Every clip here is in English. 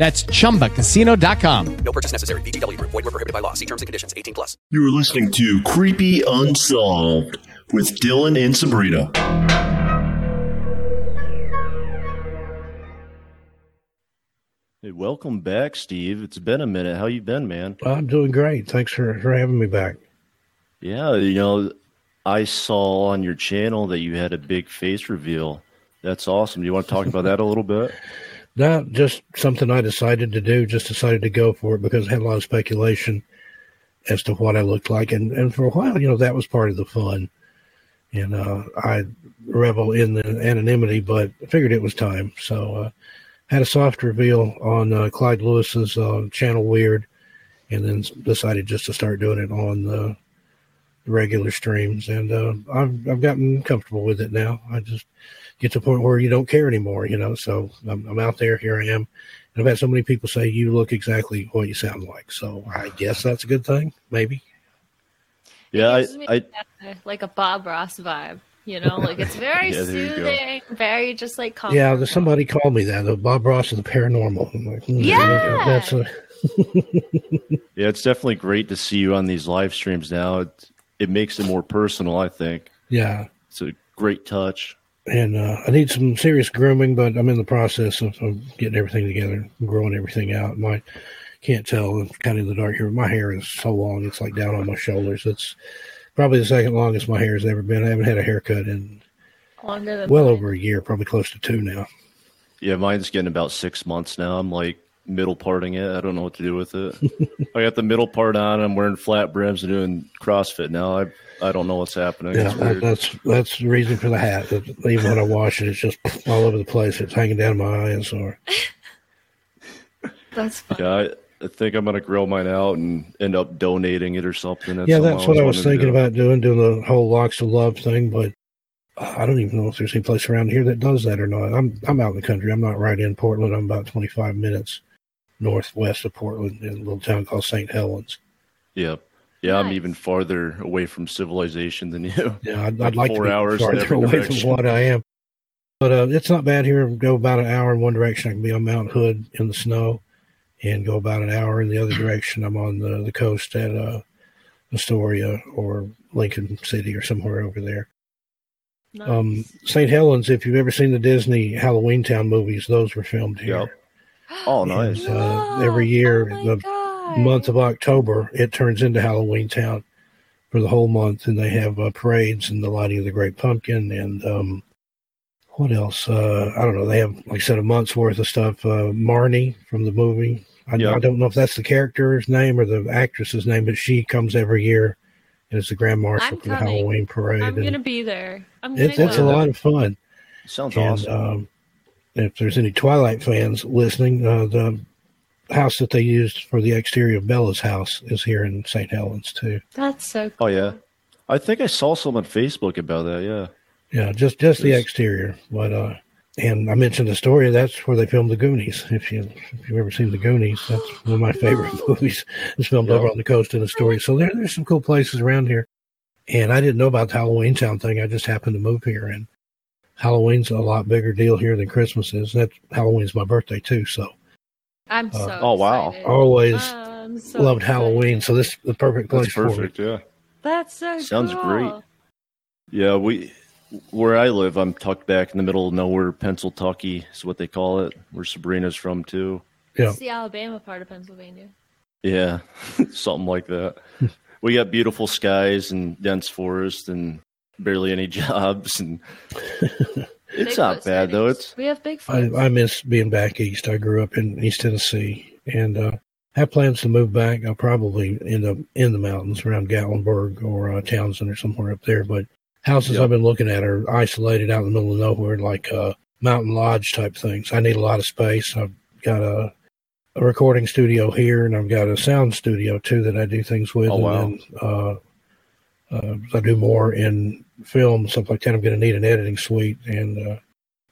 That's chumbacasino.com. No purchase necessary. VGW Group. Void were prohibited by law. See terms and conditions. 18 plus. You are listening to Creepy Unsolved with Dylan and Sabrina. Hey, welcome back, Steve. It's been a minute. How you been, man? I'm doing great. Thanks for, for having me back. Yeah, you know, I saw on your channel that you had a big face reveal. That's awesome. Do you want to talk about that a little bit? Not just something I decided to do, just decided to go for it because I had a lot of speculation as to what I looked like. And, and for a while, you know, that was part of the fun. And uh, I revel in the anonymity, but figured it was time. So uh, had a soft reveal on uh, Clyde Lewis's uh, channel Weird, and then decided just to start doing it on the regular streams. And uh, I've I've gotten comfortable with it now. I just get to the point where you don't care anymore, you know. So I'm, I'm out there. Here I am. And I've had so many people say you look exactly what you sound like. So I guess that's a good thing, maybe. Yeah, I, I like a Bob Ross vibe. You know, like it's very Yeah, there you go. soothing, very just like calm. Yeah, there's somebody called me that. uh, Bob Ross is the paranormal. I'm like, hmm, Yeah. that's a, yeah, it's definitely great to see you on these live streams now. It, it makes it more personal, I think. yeah. It's a great touch. And uh, I need some serious grooming, but I'm in the process of, of getting everything together, growing everything out. My can't tell, I'm kind of in the dark here. My hair is so long; it's like down on my shoulders. It's probably the second longest my hair has ever been. I haven't had a haircut in well mine. over a year, probably close to two now. Yeah, mine's getting about six months now. I'm like middle parting it. I don't know what to do with it. I got the middle part on. I'm wearing flat brims and doing CrossFit now. I I don't know what's happening. Yeah, that, that's that's the reason for the hat. That Even when I wash it, it's just all over the place. It's hanging down my eyes, or That's fun. Yeah, I, I think I'm gonna grill mine out and end up donating it or something. yeah, something that's what I was thinking do. about doing, doing the whole locks of love thing. But I don't even know if there's any place around here that does that or not. I'm I'm out in the country. I'm not right in Portland. I'm about 25 minutes northwest of Portland in a little town called St. Helens. Yeah, yeah, I'm even farther away from civilization than you. Yeah, I'd, Like I'd like four to be hours farther away direction. from what I am. But uh, it's not bad here. Go about an hour in one direction. I can be on Mount Hood in the snow, and go about an hour in the other direction. I'm on the, the coast at uh, Astoria or Lincoln City or somewhere over there. Nice. Um, St. Helens, if you've ever seen the Disney Halloween Town movies, those were filmed here. Yep. Oh, nice. And, uh, every year, oh the God. month of October, it turns into Halloween Town for the whole month, and they have uh, parades and the lighting of the Great Pumpkin, and um, what else? Uh, I don't know. They have, like I said, a month's worth of stuff. Uh, Marnie from the movie. I, Yeah. I don't know if that's the character's name or the actress's name, but she comes every year and is the Grand Marshal for the. Halloween parade. I'm gonna be there. I'm gonna it's it's a lot of fun. Sounds And awesome. um, if there's any Twilight fans listening, uh, the house that they used for the exterior of Bella's house is here in St. Helens too. That's so cool. oh yeah, I think I saw some on Facebook about that. Yeah. Yeah, just just the exterior. But uh, and I mentioned the story. That's where they filmed the Goonies. If you if you've ever seen the Goonies, that's one of my favorite movies. It's filmed Yeah. over on the coast in Astoria. So there, there's some cool places around here. And I didn't know about the Halloween Town thing. I just happened to move here, and Halloween's a lot bigger deal here than Christmas is. That Halloween's my birthday too, so I'm Uh, so. oh, wow. always so loved excited. Halloween. So this is the perfect place That's for me. perfect. Yeah. That's so. Sounds cool. great. Yeah, we where I live, I'm tucked back in the middle of nowhere, Pennsylvania is what they call it, where Sabrina's from too. Yeah. It's the Alabama part of Pennsylvania. Yeah, something like that. we got beautiful skies and dense forest and barely any jobs, and it's not Bigfoot bad though. It's we have I, I miss being back east. I grew up in East Tennessee and uh, have plans to move back. I'll probably end up in the mountains around Gatlinburg or uh, Townsend or somewhere up there. But houses Yep. I've been looking at are isolated out in the middle of nowhere, like uh, mountain lodge type things. I need a lot of space. I've got a, a recording studio here, and I've got a sound studio too that I do things with. Oh, wow. And then, uh, uh, I do more in film, stuff like that. I'm going to need an editing suite, and uh,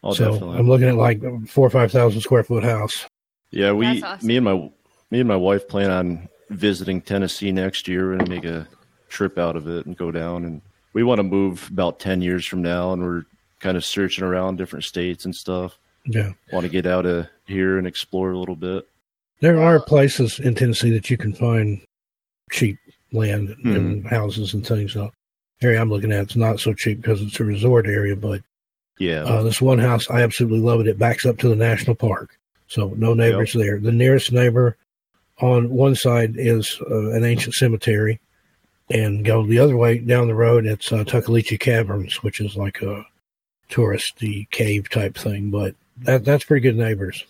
oh, so definitely. I'm looking at like four or five thousand square foot house. Yeah, we, awesome. me and my, me and my wife plan on visiting Tennessee next year and make a trip out of it and go down. And we want to move about ten years from now, and we're kind of searching around different states and stuff. Yeah, Want to get out of here and explore a little bit. there are places in Tennessee that you can find cheap land Hmm. and houses and things. So, area I'm looking at it's not so cheap because it's a resort area, but Yeah, uh, this one house I absolutely love it. It backs up to the national park, so no neighbors there. The nearest neighbor on one side is uh, an ancient cemetery, and go the other way down the road. It's uh, Tuckaleechee Caverns, which is like a touristy cave type thing, but that that's pretty good neighbors.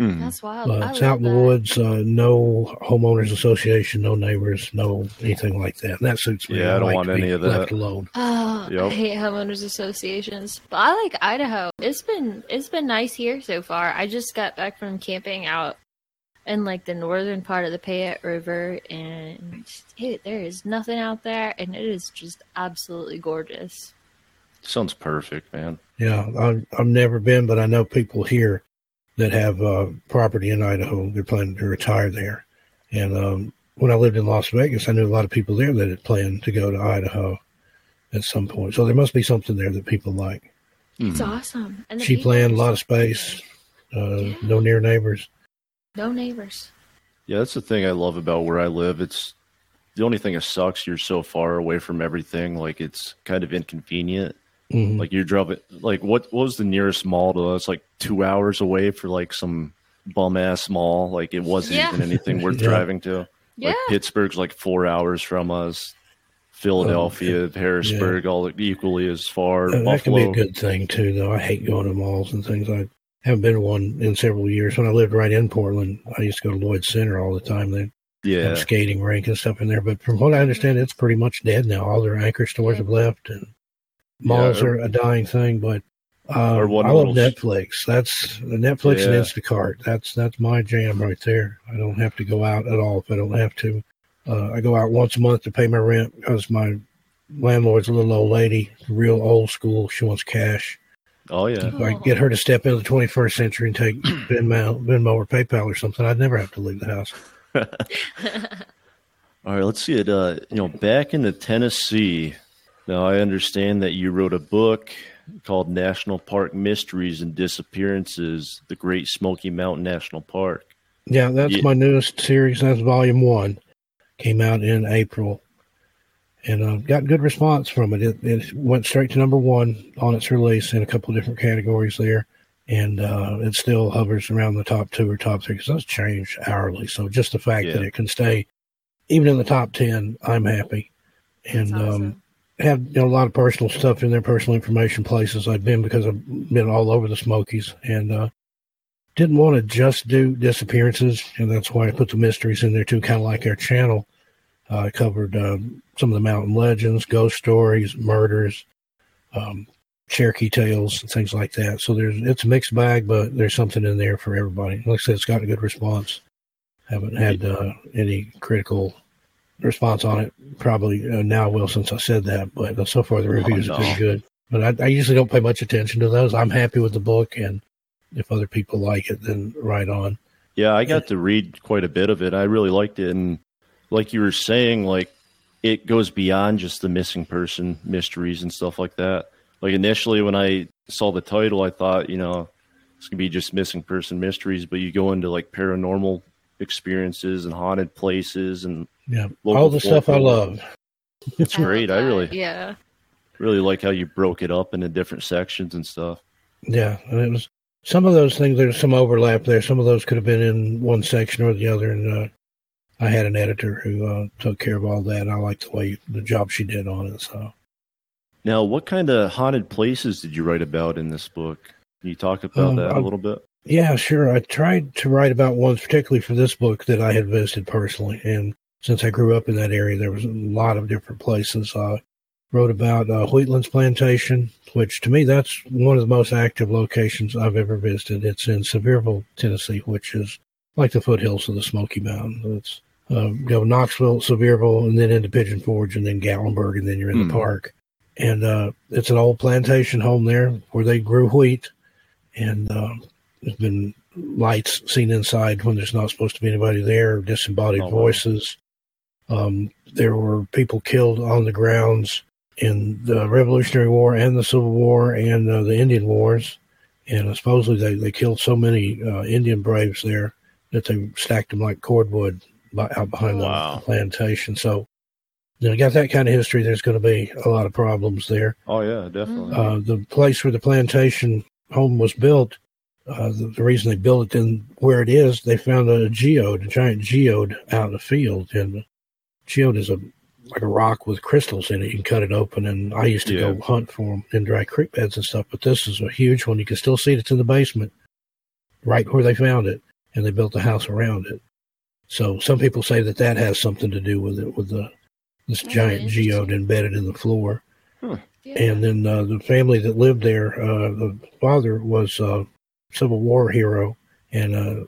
Mhm. That's wild. Uh, it's love out in the that. woods. Uh, no homeowners association, no neighbors, no anything like that. And that suits me. Yeah, I don't like want to be any of Left that. alone. Oh, I hate homeowners associations, but I like Idaho. It's been it's been nice here so far. I just got back from camping out in like the northern part of the Payette River, and it, there is nothing out there, and it is just absolutely gorgeous. sounds perfect, man. Yeah, I've, I've never been, but I know people here that have uh, property in Idaho. They're planning to retire there. And um, when I lived in Las Vegas, I knew a lot of people there that had planned to go to Idaho at some point. So there must be something there that people like. It's awesome. And the Cheap land, a lot of space, uh, no near neighbors. no neighbors. Yeah, that's the thing I love about where I live. It's the only thing that sucks. You're so far away from everything. Like it's kind of inconvenient. Mhm. Like you're driving. Like what, what was the nearest mall to us? Like two hours away for like some bum ass mall. Like it wasn't Yeah. even anything worth Yeah. driving to. Yeah. Like Pittsburgh's like four hours from us. Philadelphia, Harrisburg, all equally as far. Uh, that can be a good thing too, though. I hate going to malls and things. I haven't been to one in several years. When I lived right in Portland, I used to go to Lloyd Center all the time. They Yeah, have skating rink and stuff in there. But from what I understand, it's pretty much dead now. All their anchor stores have left, and malls Yeah. are a dying thing. But uh, Or one I love Netflix. That's the Netflix and Yeah. Instacart. That's that's my jam right there. I don't have to go out at all if I don't have to. Uh, I go out once a month to pay my rent because my landlord's a little old lady, real old school. She wants cash. Oh yeah. If I get her to step into the 21st century and take Venmo, Venmo or PayPal or something, I'd never have to leave the house. All right, let's see it. Uh, you know, back into Tennessee. Now, I understand that you wrote a book called National Park Mysteries and Disappearances: The Great Smoky Mountain National Park. Yeah, that's Yeah. my newest series. That's volume one. Came out in April, and uh, got good response from it. it. It went straight to number one on its release in a couple of different categories there, and uh, it still hovers around the top two or top three because those change hourly. So just the fact that it can stay even in the top ten, I'm happy. And That's um, had you know, a lot of personal stuff in there, personal information places I've been because I've been all over the Smokies and uh, didn't want to just do disappearances, and that's why I put the mysteries in there too, kind of like our channel. Uh, I covered um, some of the mountain legends, ghost stories, murders, um, Cherokee tales, and things like that. So there's it's a mixed bag, but there's something in there for everybody. Like I said, it's got a good response. Haven't had uh, any critical response on it. Probably uh, now will since I said that, but uh, so far the reviews no. have been good. But I, I usually don't pay much attention to those. I'm happy with the book, and if other people like it, then right on. Yeah, I got to read quite a bit of it. I really liked it, and like you were saying, like it goes beyond just the missing person mysteries and stuff like that. Like initially, when I saw the title, I thought, you know, it's gonna be just missing person mysteries, but you go into like paranormal experiences and haunted places, and Yeah, all the stuff I folklore. love. it's great. I really. Yeah. really like how you broke it up into different sections and stuff. Yeah, and it was some of those things. There's some overlap there. Some of those could have been in one section or the other, and uh, I had an editor who uh, took care of all that. I liked the way the job she did on it. So Now, what kind of haunted places did you write about in this book? Can you talk about Um, that a I'm- little bit? Yeah, sure. I tried to write about ones, particularly for this book, that I had visited personally. And since I grew up in that area, there was a lot of different places. I wrote about uh, Wheatlands Plantation, which to me, that's one of the most active locations I've ever visited. It's in Sevierville, Tennessee, which is like the foothills of the Smoky Mountains. It's uh, go Knoxville, Sevierville, and then into Pigeon Forge, and then Gatlinburg, and then you're in Hmm. the park. And uh, it's an old plantation home there where they grew wheat. And uh, there's been lights seen inside when there's not supposed to be anybody there, disembodied Oh, voices. Um, there were people killed on the grounds in the Revolutionary War and the Civil War and uh, the Indian Wars. And supposedly they, they killed so many uh, Indian braves there that they stacked them like cordwood by, out behind Wow. the plantation. So, you know, got that kind of history. There's going to be a lot of problems there. Oh yeah, definitely. Uh, the place where the plantation home was built, uh, the, the reason they built it in where it is, they found a geode, a giant geode out in the field. And the geode is a like a rock with crystals in it. You can cut it open, and I used to Yeah. go hunt for them in dry creek beds and stuff. But this is a huge one. You can still see it. It's in the basement, right where they found it, and they built a house around it. So some people say that that has something to do with it, with the this Oh, giant geode embedded in the floor. Yeah. And then uh, the family that lived there, uh, the father was a Civil War hero, and uh,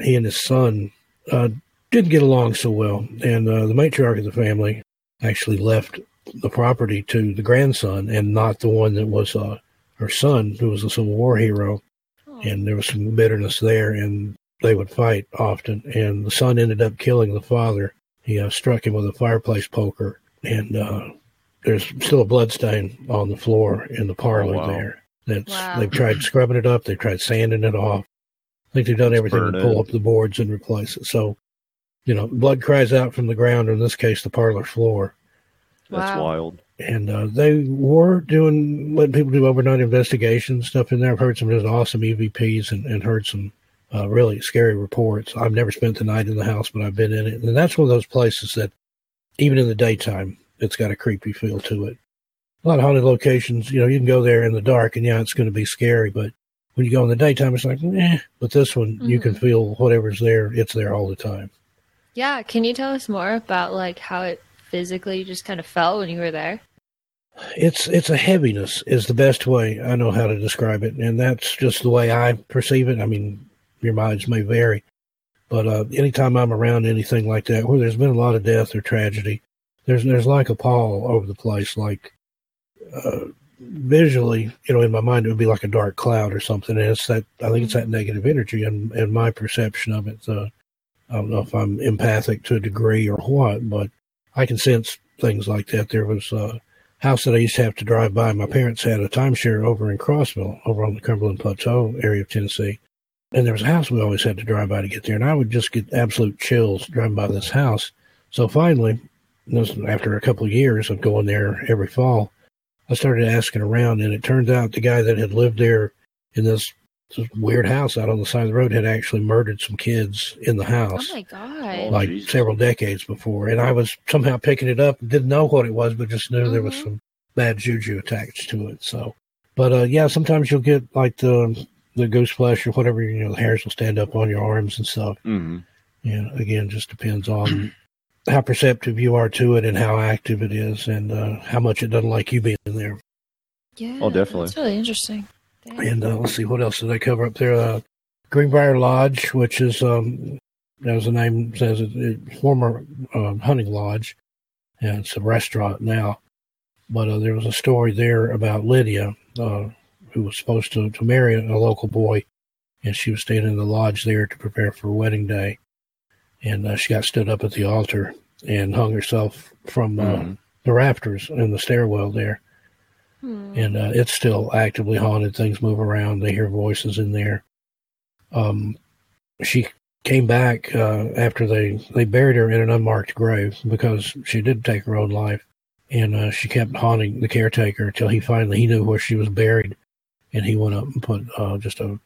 he and his son uh, didn't get along so well. And uh, the matriarch of the family actually left the property to the grandson and not the one that was uh, her son, who was a Civil War hero. Oh. And there was some bitterness there, and they would fight often. And the son ended up killing the father. He uh, struck him with a fireplace poker, and uh, there's still a blood stain on the floor in the parlor Oh, wow. there. That's Wow. they've tried scrubbing it up, they've tried sanding it off. I think they've done It's everything to pull in. up the boards and replace it. So, you know, blood cries out from the ground, or in this case, the parlor floor. That's Wow. wild. And uh, they were doing letting people do overnight investigation stuff in there. I've heard some just awesome EVPs and, and heard some uh, really scary reports. I've never spent the night in the house, but I've been in it, and that's one of those places that, even in the daytime, it's got a creepy feel to it. A lot of haunted locations, you know, you can go there in the dark, and yeah, it's going to be scary, but when you go in the daytime, it's like, eh. But this one, you can feel whatever's there; it's there all the time. Yeah, can you tell us more about like how it physically just kind of felt when you were there? it's it's a heaviness is the best way I know how to describe it, and that's just the way I perceive it. I mean, your minds may vary, but uh, anytime I'm around anything like that, where there's been a lot of death or tragedy, there's there's like a pall over the place. Like uh, visually, you know, in my mind, it would be like a dark cloud or something. And it's that I think it's that negative energy, and and my perception of it. Uh, I don't know if I'm empathic to a degree or what, but I can sense things like that. There was a house that I used to have to drive by. My parents had a timeshare over in Crossville, over on the Cumberland Plateau area of Tennessee. And there was a house we always had to drive by to get there. And I would just get absolute chills driving by this house. So finally, after a couple of years of going there every fall, I started asking around. And it turned out the guy that had lived there in this, this weird house out on the side of the road had actually murdered some kids in the house Oh my god. like Jesus. several decades before, and I was somehow picking it up. Didn't know what it was, but just knew there was Mhm. some bad juju attached to it. So, but uh, yeah, sometimes you'll get like the the goose flesh or whatever. You know, the hairs will stand up on your arms and stuff. hmm Yeah, again, just depends on how perceptive you are to it and how active it is, and uh, how much it doesn't like you being there. yeah. Oh, definitely. That's really interesting. And uh, let's see, what else did they cover up there? Uh, Greenbrier Lodge, which is, um, as the name says, it, it former uh, hunting lodge, and it's a restaurant now. But uh, there was a story there about Lydia, uh, who was supposed to, to marry a local boy, and she was staying in the lodge there to prepare for wedding day. And uh, she got stood up at the altar and hung herself from uh, Mhm. the rafters in the stairwell there Hmm. and uh, it's still actively haunted. Things move around. They hear voices in there. Um, she came back uh, after they they buried her in an unmarked grave because she did take her own life, and uh, she kept haunting the caretaker until he finally he knew where she was buried, and he went up and put uh, just a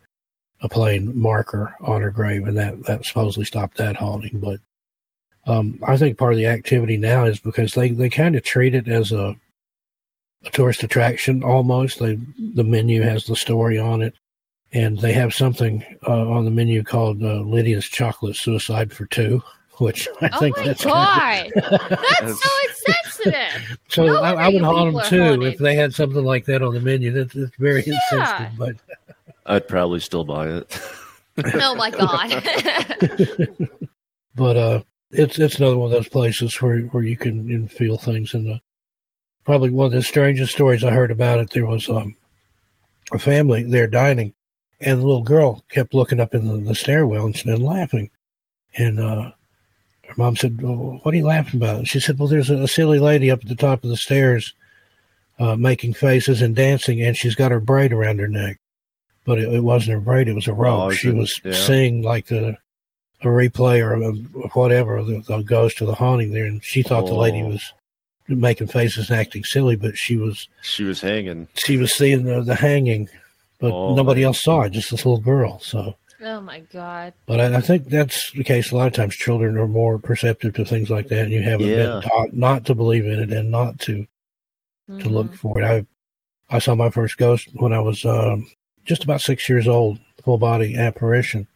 a plain marker on her grave, and that that supposedly stopped that haunting. But Um, I think part of the activity now is because they, they kind of treat it as a, a tourist attraction almost. They, the menu has the story on it, and they have something uh, on the menu called uh, Lydia's Chocolate Suicide for Two, which I oh think my that's god, kinda- that's so insensitive. so No I, I would haunt them too haunted. if they had something like that on the menu. That's, that's very Yeah. insensitive, but I'd probably still buy it. oh my god. but uh, it's it's another one of those places where where you can feel things. And uh, probably one of the strangest stories I heard about it. There was um, a family there dining, and the little girl kept looking up in the, the stairwell and, and laughing. And uh, her mom said, well, "What are you laughing about?" And she said, "Well, there's a, a silly lady up at the top of the stairs." Uh, making faces and dancing, and she's got her braid around her neck, but it, it wasn't her braid; it was a rope. Oh, she was Yeah. seeing like the a replay or a, whatever the, the ghost of the haunting there, and she thought the lady Oh. was making faces and acting silly, but she was She was hanging. she was seeing the, the hanging, but Oh, nobody else saw it, just this little girl. So, oh my god. but I, I think that's the case. A lot of times, children are more perceptive to things like that, and you haven't Yeah. been taught not to believe in it and not to to look for it. I I saw my first ghost when I was um, just about six years old, full body apparition,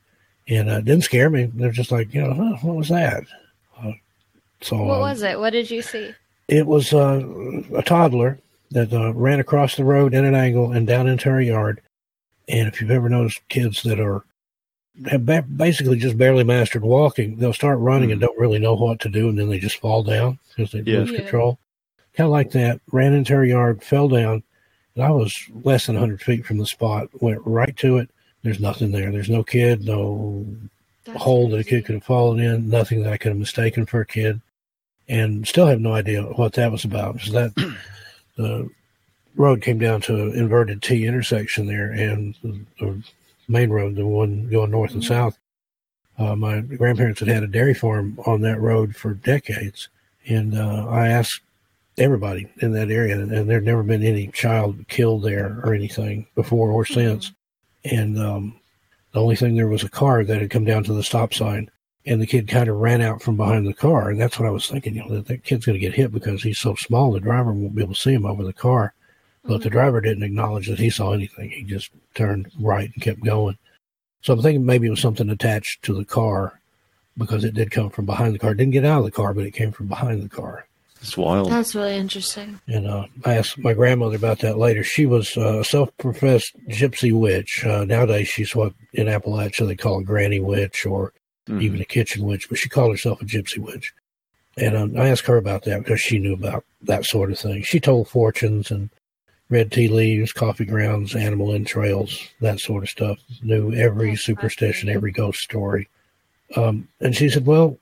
and uh, it didn't scare me. They're just like, you know, huh, what was that? Uh, so What um, was it? What did you see? It was uh, a toddler that uh, ran across the road in an angle and down into her yard. And if you've ever noticed kids that are have ba- basically just barely mastered walking, they'll start running and don't really know what to do, and then they just fall down because they Yeah. lose Yeah. control. Kind of like that. Ran into her yard, fell down, and I was less than 100 feet from the spot. Went right to it. There's nothing there. There's no kid, no That's hole that a kid could have fallen in, nothing that I could have mistaken for a kid, and still have no idea what that was about. Because that the road came down to an inverted T intersection there, and the, the main road, the one going north and south. Uh, my grandparents had had a dairy farm on that road for decades, and uh, I asked everybody in that area, and there'd never been any child killed there or anything before or since. And um, the only thing there was a car that had come down to the stop sign, and the kid kind of ran out from behind the car. And that's what I was thinking. You know, that, that kid's going to get hit because he's so small. The driver won't be able to see him over the car. But the driver didn't acknowledge that he saw anything. He just turned right and kept going. So I'm thinking maybe it was something attached to the car because it did come from behind the car. It didn't get out of the car, but it came from behind the car. It's wild. That's really interesting. And uh, I asked my grandmother about that later. She was uh, a self-professed gypsy witch. Uh, nowadays, she's what in Appalachia they call a granny witch or Mhm. even a kitchen witch, but she called herself a gypsy witch. And um, I asked her about that because she knew about that sort of thing. She told fortunes and read tea leaves, coffee grounds, animal entrails, that sort of stuff. Knew every superstition, every ghost story. Um, and she said, "Well,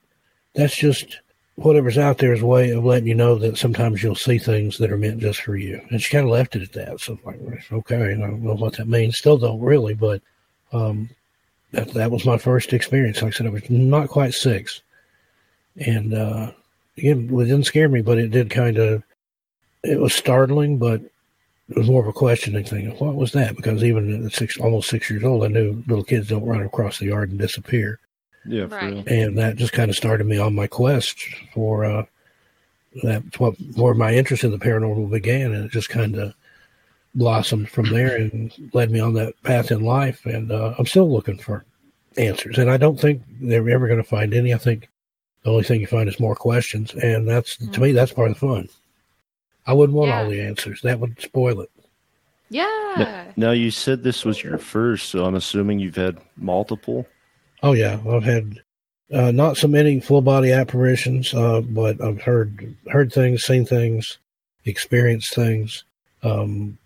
that's just whatever's out there is a way of letting you know that sometimes you'll see things that are meant just for you." And she kind of left it at that. So I'm like, okay, I don't know what that means. Still don't really, but um, that that was my first experience. Like I said, I was not quite six, and uh, again, it didn't scare me, but it did kind of. It was startling, but it was more of a questioning thing. What was that? Because even at six, almost six years old, I knew little kids don't run across the yard and disappear, Yeah, for Right. real. and that just kind of started me on my quest for. Uh, that's what where my interest in the paranormal began, and it just kind of blossomed from there and led me on that path in life. And uh, I'm still looking for answers, and I don't think they're ever going to find any. I think the only thing you find is more questions, and that's to me that's part of the fun. I wouldn't want all the answers; that would spoil it. Yeah. Now you said this was your first, so I'm assuming you've had multiple. Oh yeah, I've had uh, not so many full body apparitions, uh, but I've heard heard things, seen things, experienced things. Um,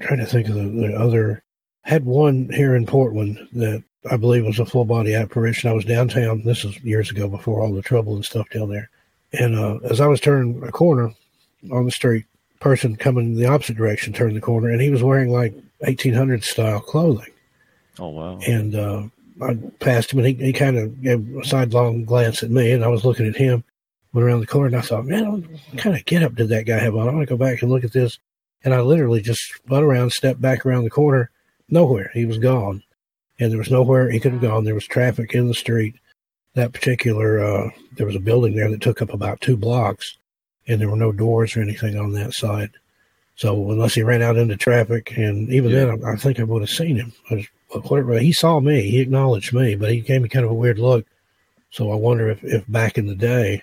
trying to think of the, the other. Had one here in Portland that I believe was a full body apparition. I was downtown. This was years ago, before all the trouble and stuff down there. And uh, as I was turning a corner on the street, person coming the opposite direction turned the corner, and he was wearing like 1800 style clothing. Oh wow. And uh, I passed him, and he, he kind of gave a sidelong glance at me, and I was looking at him. Went around the corner, and I thought, man, what kind of get up did that guy have on? I want to go back and look at this. And I literally just spun around, stepped back around the corner. Nowhere. He was gone. And there was nowhere he could have gone. There was traffic in the street. that particular uh, there was a building there that took up about two blocks, and there were no doors or anything on that side. So unless he ran out into traffic, and even Yeah. then, I, I think I would have seen him. Was, whatever he saw me, he acknowledged me, but he gave me kind of a weird look. So I wonder if, if back in the day,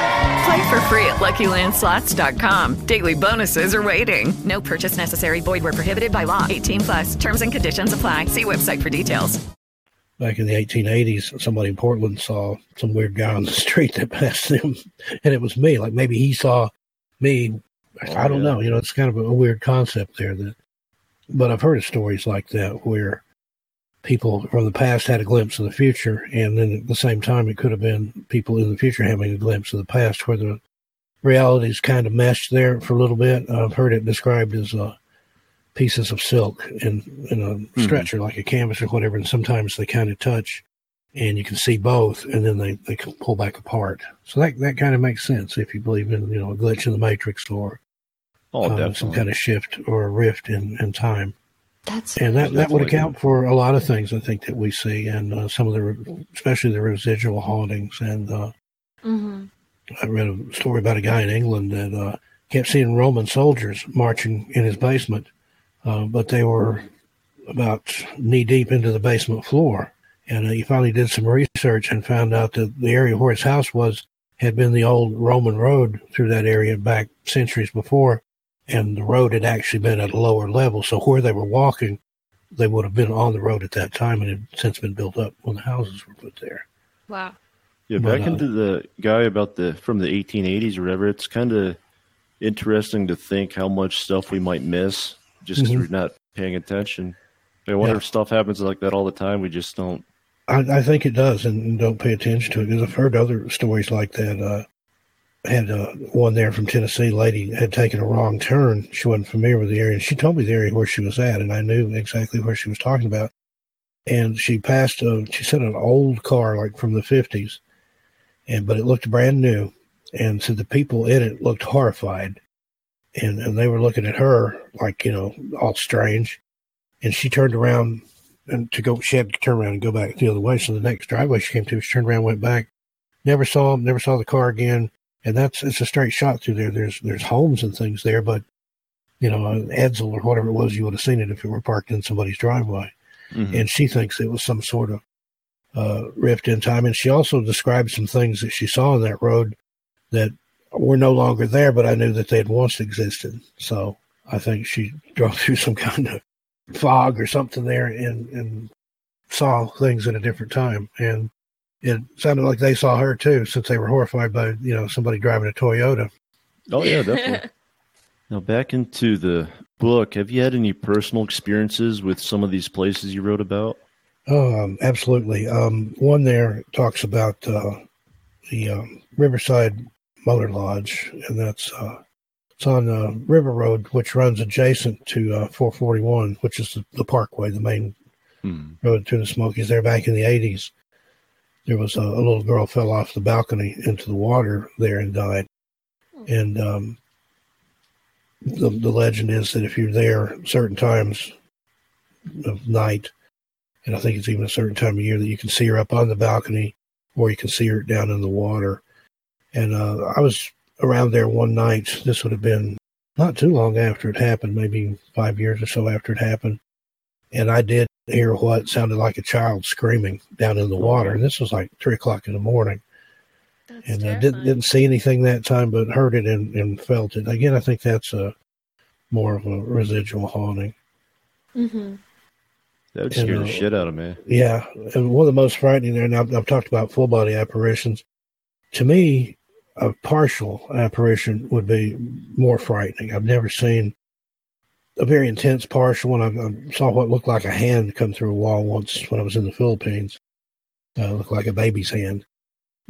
Play for free at LuckyLandSlots.com. Daily bonuses are waiting. No purchase necessary. Void where prohibited by law. 18 plus. Terms and conditions apply. See website for details. back in the 1880s, somebody in Portland saw some weird guy on the street that passed them, and it was me. Like maybe he saw me. I don't oh, know. You know, it's kind of a weird concept there. That, but I've heard of stories like that where people from the past had a glimpse of the future, and then at the same time, it could have been people in the future having a glimpse of the past, where the realities kind of meshed there for a little bit. I've heard it described as uh, pieces of silk in in a stretcher, like a canvas or whatever, and sometimes they kind of touch, and you can see both, and then they they can pull back apart. So that that kind of makes sense if you believe in you know a glitch in the matrix or Oh, definitely. some kind of shift or a rift in in time. That's And that, that would account for a lot of things I think that we see, and uh, some of the, especially the residual hauntings. And uh, hmm I read a story about a guy in England that uh, kept seeing Roman soldiers marching in his basement, uh, but they were about knee deep into the basement floor. And uh, he finally did some research and found out that the area where his house was had been the old Roman road through that area back centuries before. And the road had actually been at a lower level. So where they were walking, they would have been on the road at that time and had since been built up when the houses were put there. Wow. Yeah, But, back uh, into the guy about the from the 1880s or whatever. It's kind of interesting to think how much stuff we might miss just because Mhm. we're not paying attention. I wonder Yeah. if stuff happens like that all the time. We just don't. I, I think it does, and, and don't pay attention to it because I've heard other stories like that. Uh, had uh, one there from Tennessee. Lady had taken a wrong turn. She wasn't familiar with the area, and she told me the area where she was at, and I knew exactly where she was talking about. And she passed. A, she said an old car, like from the fifties, and but it looked brand new. And so the people in it looked horrified, and and they were looking at her like you know all strange. And she turned around and to go, she had to turn around and go back the other way. So the next driveway she came to, she turned around, went back, never saw him, never saw the car again. And that's it's a straight shot through there. There's there's homes and things there, but you know, an Edsel or whatever it was, you would have seen it if it were parked in somebody's driveway. Mhm. And she thinks it was some sort of uh, rift in time. And she also described some things that she saw on that road that were no longer there, but I knew that they had once existed. So I think she drove through some kind of fog or something there and, and saw things at a different time. And it sounded like they saw her too, since they were horrified by, you know, somebody driving a Toyota. Oh yeah, definitely. now back into the book. Have you had any personal experiences with some of these places you wrote about? Oh, um, absolutely. Um, one there talks about uh, the um, Riverside Motor Lodge, and that's uh, it's on uh, River Road, which runs adjacent to uh, 441, which is the, the Parkway, the main Hmm. road to the Smokies. There, back in the 80s, there was a, a little girl fell off the balcony into the water there and died. And um, the the legend is that if you're there certain times of night, and I think it's even a certain time of year that you can see her up on the balcony, or you can see her down in the water. And uh, I was around there one night. This would have been not too long after it happened, maybe five years or so after it happened. And I did hear what sounded like a child screaming down in the water. And this was like three o'clock in the morning. That's And I didn't didn't see anything that time, but heard it and, and felt it. Again, I think that's a more of a residual haunting. Mhm. That would And, scare the uh, shit out of me. Yeah, and one of the most frightening there, and I've, I've talked about full body apparitions. To me, a partial apparition would be more frightening. I've never seen a very intense partial one. I, I saw what looked like a hand come through a wall once when I was in the Philippines. Uh, looked like a baby's hand.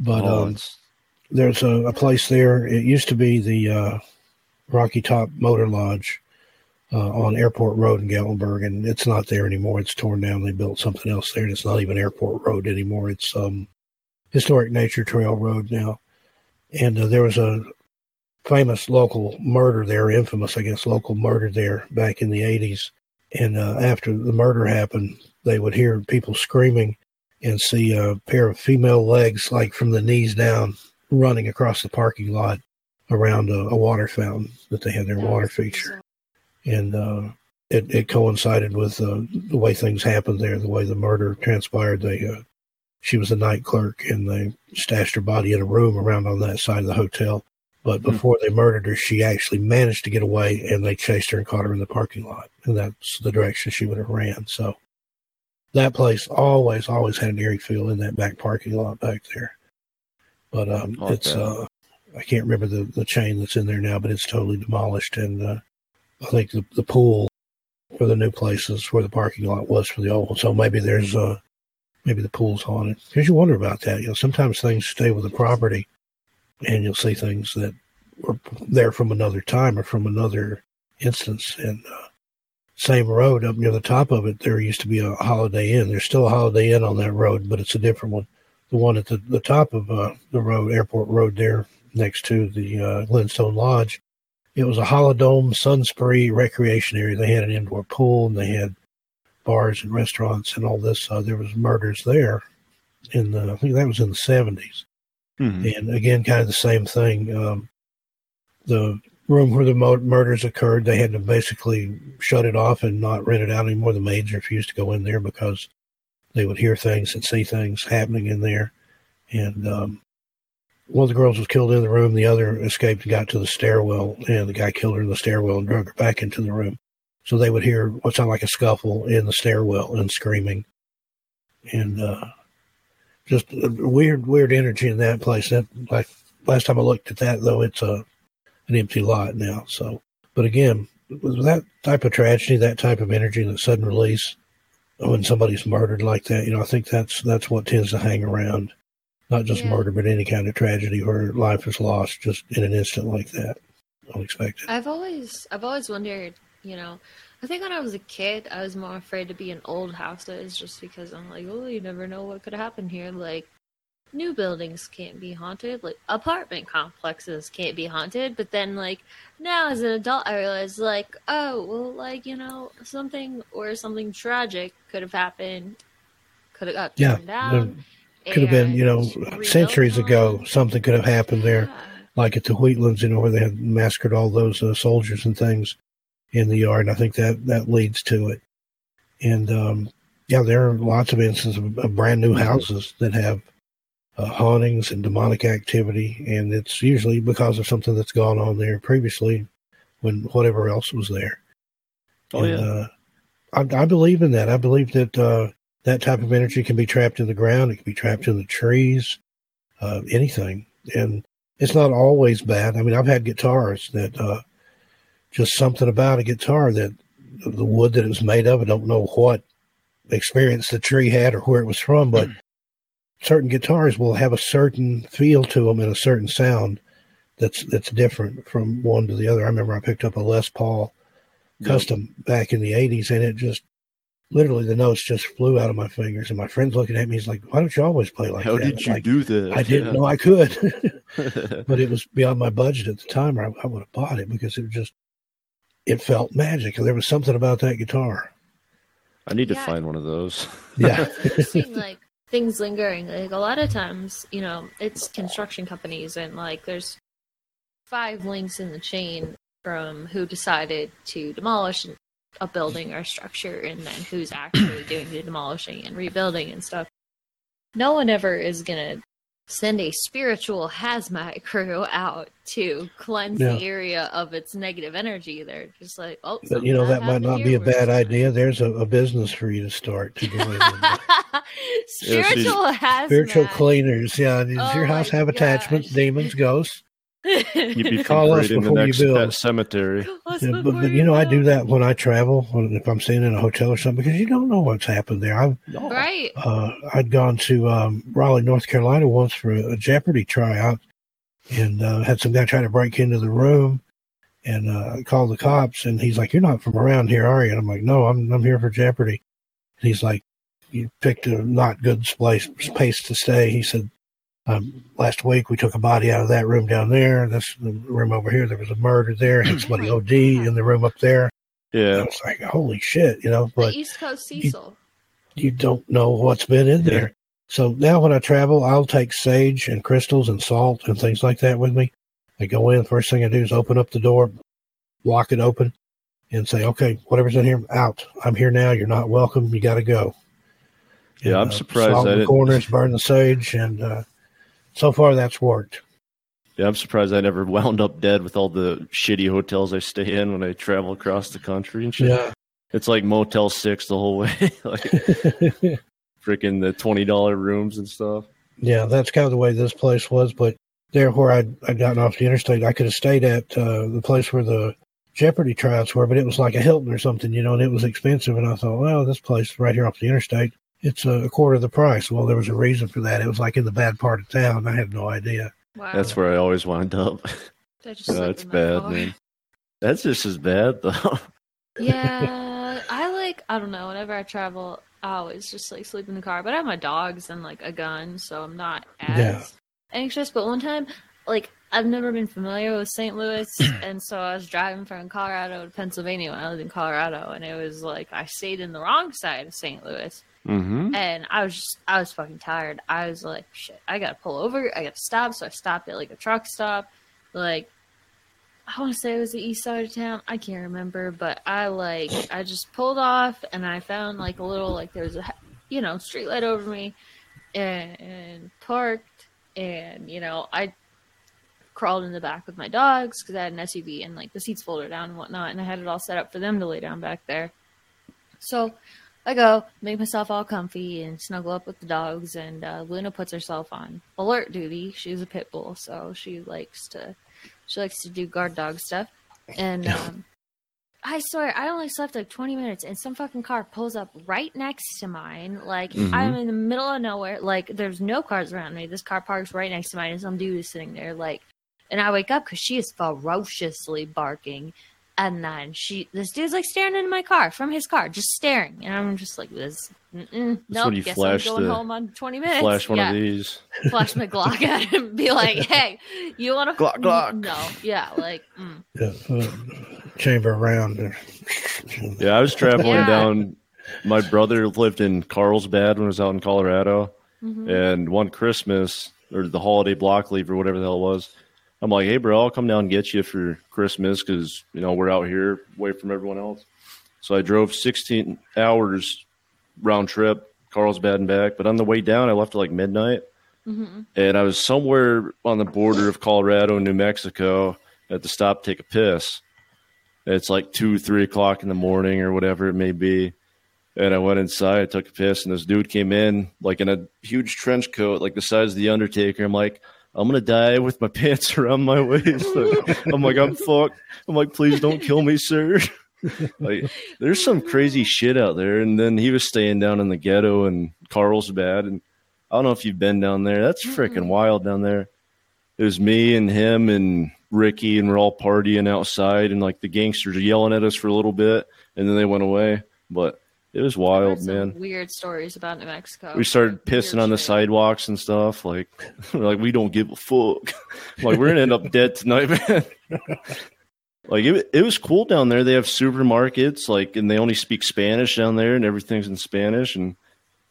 But oh, um, there's a, a place there. It used to be the uh, Rocky Top Motor Lodge. uh, on Airport Road in Gatlinburg, and it's not there anymore. It's torn down. They built something else there, and it's not even Airport Road anymore. It's um, Historic Nature Trail Road now. And uh, there was a famous local murder there, infamous, I guess, local murder there back in the 80s. And uh, after the murder happened, they would hear people screaming and see a pair of female legs, like from the knees down, running across the parking lot around a, a water fountain that they had their water feature. And uh, it, it coincided with uh, the way things happened there, the way the murder transpired. They uh, she was a night clerk and they stashed her body in a room around on that side of the hotel. But before they murdered her, she actually managed to get away and they chased her and caught her in the parking lot. And that's the direction she would have ran. So that place always, always had an eerie feel in that back parking lot back there. But um, Okay. it's, uh, I can't remember the, the chain that's in there now, but it's totally demolished. And uh, I think the, the pool for the new place is where the parking lot was for the old one. So maybe there's, uh, maybe the pool's haunted. Because you wonder about that. You know, sometimes things stay with the property and you'll see things that were there from another time or from another instance. And uh, same road up near the top of it, there used to be a Holiday Inn. There's still a Holiday Inn on that road, but it's a different one. The one at the, the top of uh, the road, Airport Road, there next to the uh, Glenstone Lodge, it was a Holidome Sun Spree recreation area. They had an indoor pool and they had bars and restaurants and all this. Uh, there was murders there in the, I think that was in the 70s. Mhm. And again, kind of the same thing. Um, the room where the murders occurred, they had to basically shut it off and not rent it out anymore. The maids refused to go in there because they would hear things and see things happening in there. And um, one of the girls was killed in the room. The other escaped and got to the stairwell, and the guy killed her in the stairwell and drug her back into the room. So they would hear what sounded like a scuffle in the stairwell and screaming. And uh, just a weird, weird energy in that place. That like last time I looked at that though, it's a an empty lot now. So, but again, with that type of tragedy, that type of energy, that sudden release uh, when somebody's murdered like that, you know, I think that's that's what tends to hang around. Not just Yeah. murder, but any kind of tragedy where life is lost just in an instant like that, unexpected. I've always I've always wondered, you know, I think when I was a kid, I was more afraid to be in old houses just because I'm like, oh, you never know what could happen here. Like, new buildings can't be haunted, like apartment complexes can't be haunted. But then, like now as an adult, I realize, like, oh, well, like you know, something or something tragic could have happened, could have got Yeah, down. Could have been, you know, centuries on. ago, something could have happened there. Yeah. like at the Wheatlands, you know, where they had massacred all those uh, soldiers and things in the yard. And I think that that leads to it. And um, yeah, there are lots of instances of, of brand new houses that have uh, hauntings and demonic activity, and it's usually because of something that's gone on there previously, when whatever else was there. Oh, and, yeah. uh, I, I believe in that. I believe that uh, that type of energy can be trapped in the ground. It can be trapped in the trees, uh, anything. And it's not always bad. I mean, I've had guitars that uh, just something about a guitar that the wood that it was made of, I don't know what experience the tree had or where it was from, but hmm. certain guitars will have a certain feel to them and a certain sound that's that's different from one to the other. I remember I picked up a Les Paul custom back in the 80s and it just literally the notes just flew out of my fingers and my friend's looking at me he's like why don't you always play like How that How did you like, do that? i didn't Yeah. know i could but it was beyond my budget at the time or I, I would have bought it because it was just it felt magic there was something about that guitar I need to Yeah. find one of those. yeah seeing like things lingering. Like a lot of times, you know, it's construction companies and like there's five links in the chain from who decided to demolish a building or structure and then who's actually doing the demolishing and rebuilding and stuff. No one ever is gonna send a spiritual hazmat crew out to cleanse Yeah. the area of its negative energy. They're just like, oh, but you know that might not be a bad just idea there's a, a business for you to start to go in and, spiritual hazmat. spiritual cleaners yeah does Oh your house my have attachments gosh. demons ghosts You'd be Call us right in the before you next build. pet cemetery. Yeah, but, but you know, I do that when I travel, when, if I'm staying in a hotel or something, because you don't know what's happened there. I've Right. uh, I'd gone to um, Raleigh, North Carolina once for a, Jeopardy tryout, and uh, had some guy try to break into the room, and uh, I called the cops. And he's like, "You're not from around here, are you?" And I'm like, "No, I'm I'm here for Jeopardy." And he's like, "You picked a not good place place to stay." He said, um, "Last week we took a body out of that room down there. This the room over here. There was a murder there. Had somebody OD in the room up there." I Yeah. was like, "Holy shit!" You know, The but East Coast Cecil. you don't know what's been in there. So now when I travel, I'll take sage and crystals and salt and things like that with me. I go in, first thing I do is open up the door, lock it open, and say, okay, whatever's in here, out. I'm here now. You're not welcome. You got to go. Yeah, I'm uh, surprised salt I the didn't- corners, burn the sage, and uh, so far that's worked. Yeah, I'm surprised I never wound up dead with all the shitty hotels I stay in when I travel across the country and shit. Yeah. It's like Motel Six the whole way, like freaking the twenty dollar rooms and stuff. Yeah, that's kind of the way this place was. But there, where I'd, I'd gotten off the interstate, I could have stayed at uh, the place where the Jeopardy tryouts were, but it was like a Hilton or something, you know, and it was expensive. And I thought, well, this place right here off the interstate, it's a quarter of the price. Well, there was a reason for that. It was like in the bad part of town. I had no idea. Wow. That's where I always wind up. That just No, slept it's in my bad, car. man. That's just as bad though. Yeah, I like I don't know. Whenever I travel, I always just like sleep in the car. But I have my dogs and like a gun, so I'm not as Yeah. anxious. But one time, like I've never been familiar with St. Louis, and so I was driving from Colorado to Pennsylvania when I lived in Colorado, and it was like I stayed in the wrong side of St. Louis, mm-hmm. and I was just I was fucking tired. I was like, shit, I gotta pull over. I gotta stop. So I stopped at like a truck stop, like. I want to say it was the east side of town. I can't remember, but I like I just pulled off and I found like a little like there was a you know street light over me, and, and parked and you know I crawled in the back with my dogs because I had an SUV and like the seats folded down and whatnot, and I had it all set up for them to lay down back there. So I go make myself all comfy and snuggle up with the dogs, and uh, Luna puts herself on alert duty. She's a pit bull, so she likes to she likes to do guard dog stuff. And um, I swear, I only slept like 20 minutes, and some fucking car pulls up right next to mine. Like, Mhm. I'm in the middle of nowhere. Like, there's no cars around me. This car parks right next to mine, and some dude is sitting there. Like, and I wake up because she is ferociously barking. And then she, this dude's like staring into my car from his car, just staring. And I'm just like, this, mm-mm, nope, you guess flash I'm going the- home on 20 minutes. Flash one Yeah of these. flash my Glock at him be like, "Hey, you want to Glock, Glock. No, yeah, like mm. Yeah, uh, chamber around. Yeah, I was traveling Yeah. down. My brother lived in Carlsbad when I was out in Colorado, Mhm. and one Christmas or the holiday block leave or whatever the hell it was, I'm like, "Hey, bro, I'll come down and get you for Christmas because you know we're out here away from everyone else." So I drove 16 hours round trip, Carlsbad and back. But on the way down, I left at like midnight, Mhm. and I was somewhere on the border of Colorado and New Mexico at the stop to take a piss. It's like two, three o'clock in the morning or whatever it may be. And I went inside, I took a piss, and this dude came in like in a huge trench coat, like the size of the Undertaker. I'm like, I'm gonna die with my pants around my waist. I'm like, I'm fucked. I'm like, please don't kill me, sir. like, there's some crazy shit out there. And then he was staying down in the ghetto in Carlsbad, and I don't know if you've been down there. That's freaking wild down there. It was me and him and Ricky, and we're all partying outside, and like the gangsters are yelling at us for a little bit, and then they went away. But it was wild, some man. Weird stories about New Mexico. We started pissing on the sidewalks and stuff. Like, we're like we don't give a fuck. like we're gonna end up dead tonight, man. like it, it was cool down there. They have supermarkets, like, and they only speak Spanish down there, and everything's in Spanish, and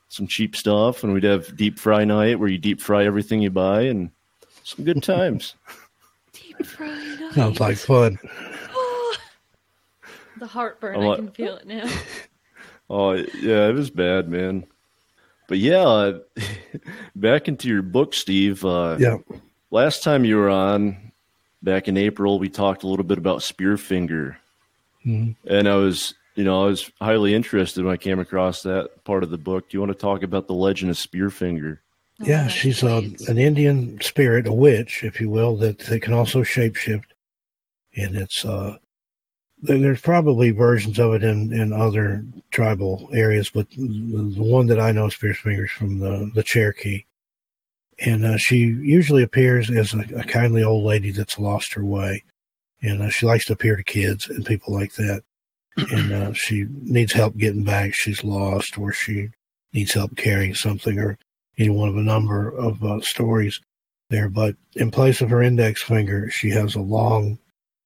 some cheap stuff. And we'd have deep fry night where you deep fry everything you buy, and some good times. Deep fry night sounds like fun. the heartburn. I'm I can feel it now. Oh yeah, it was bad, man. But yeah, uh, back into your book, Steve. Uh, Yeah. Last time you were on, back in April, we talked a little bit about Spearfinger, Mhm. and I was, you know, I was highly interested when I came across that part of the book. Do you want to talk about the legend of Spearfinger? Yeah, she's uh, an Indian spirit, a witch, if you will, that, that can also shapeshift. And it's uh, there- there's probably versions of it in, in other tribal areas, but the, the one that I know, is from the, the Cherokee. And uh, she usually appears as a, a kindly old lady that's lost her way. and uh, she likes to appear to kids and people like that. And uh, she needs help getting back. She's lost, or she needs help carrying something, or any one of a number of uh, stories there. But in place of her index finger, she has a long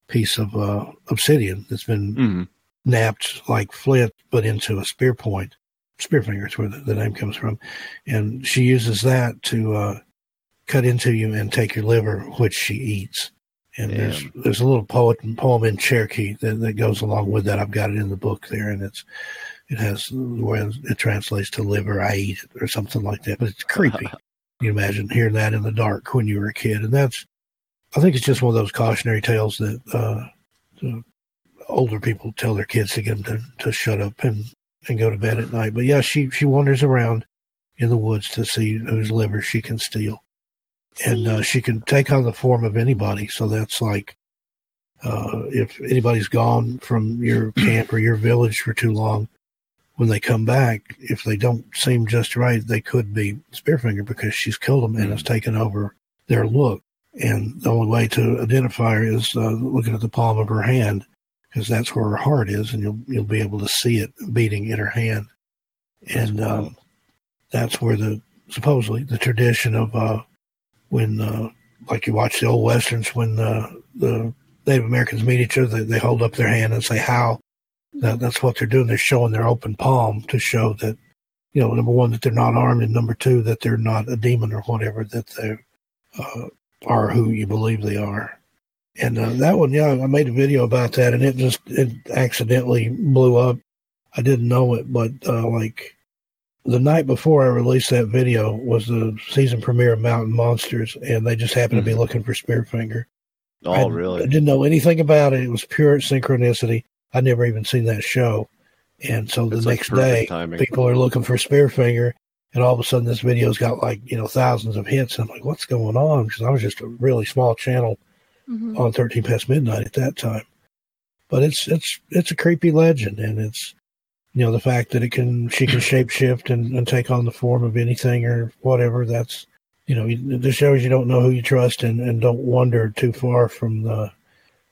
piece of uh, obsidian that's been Mm-hmm. knapped like flint, but into a spear point. Spear finger is where the, the name comes from. And she uses that to uh, cut into you and take your liver, which she eats. And there's Damn. there's a little poet poem in Cherokee that, that goes along with that. I've got it in the book there, and it's it has where it translates to liver. I eat it or something like that. But it's creepy. you imagine hearing that in the dark when you were a kid, and that's I think it's just one of those cautionary tales that uh, the older people tell their kids to get them to, to shut up and, and go to bed at night. But yeah, she she wanders around in the woods to see whose liver she can steal, and uh, she can take on the form of anybody. So that's like uh, if anybody's gone from your camp or your village for too long, when they come back, if they don't seem just right, they could be Spearfinger because she's killed them and has taken over their look. And the only way to identify her is uh, looking at the palm of her hand, because that's where her heart is, and you'll you'll be able to see it beating in her hand. And um, that's where the supposedly the tradition of uh, when uh, like you watch the old westerns when uh, the Native Americans meet each other, they, they hold up their hand and say how. That, that's what they're doing. They're showing their open palm to show that, you know, number one that they're not armed, and number two that they're not a demon or whatever. That they're uh, are who you believe they are. And uh, that one, yeah, I made a video about that, and it just it accidentally blew up. I didn't know it, but uh, like the night before I released that video was the season premiere of Mountain Monsters, and they just happened to be looking for Spearfinger. Oh, I, really? I didn't know anything about it. It was pure synchronicity. I'd never even seen that show. And so the It's next perfect day, timing. people are looking for Spearfinger, and all of a sudden, this video's got like, you know, thousands of hits. And I'm like, what's going on? Because I was just a really small channel Mhm. on 13 past midnight at that time. But it's it's it's a creepy legend, and it's you know the fact that it can she can shapeshift and, and take on the form of anything or whatever. That's you know this shows you don't know who you trust and, and don't wander too far from the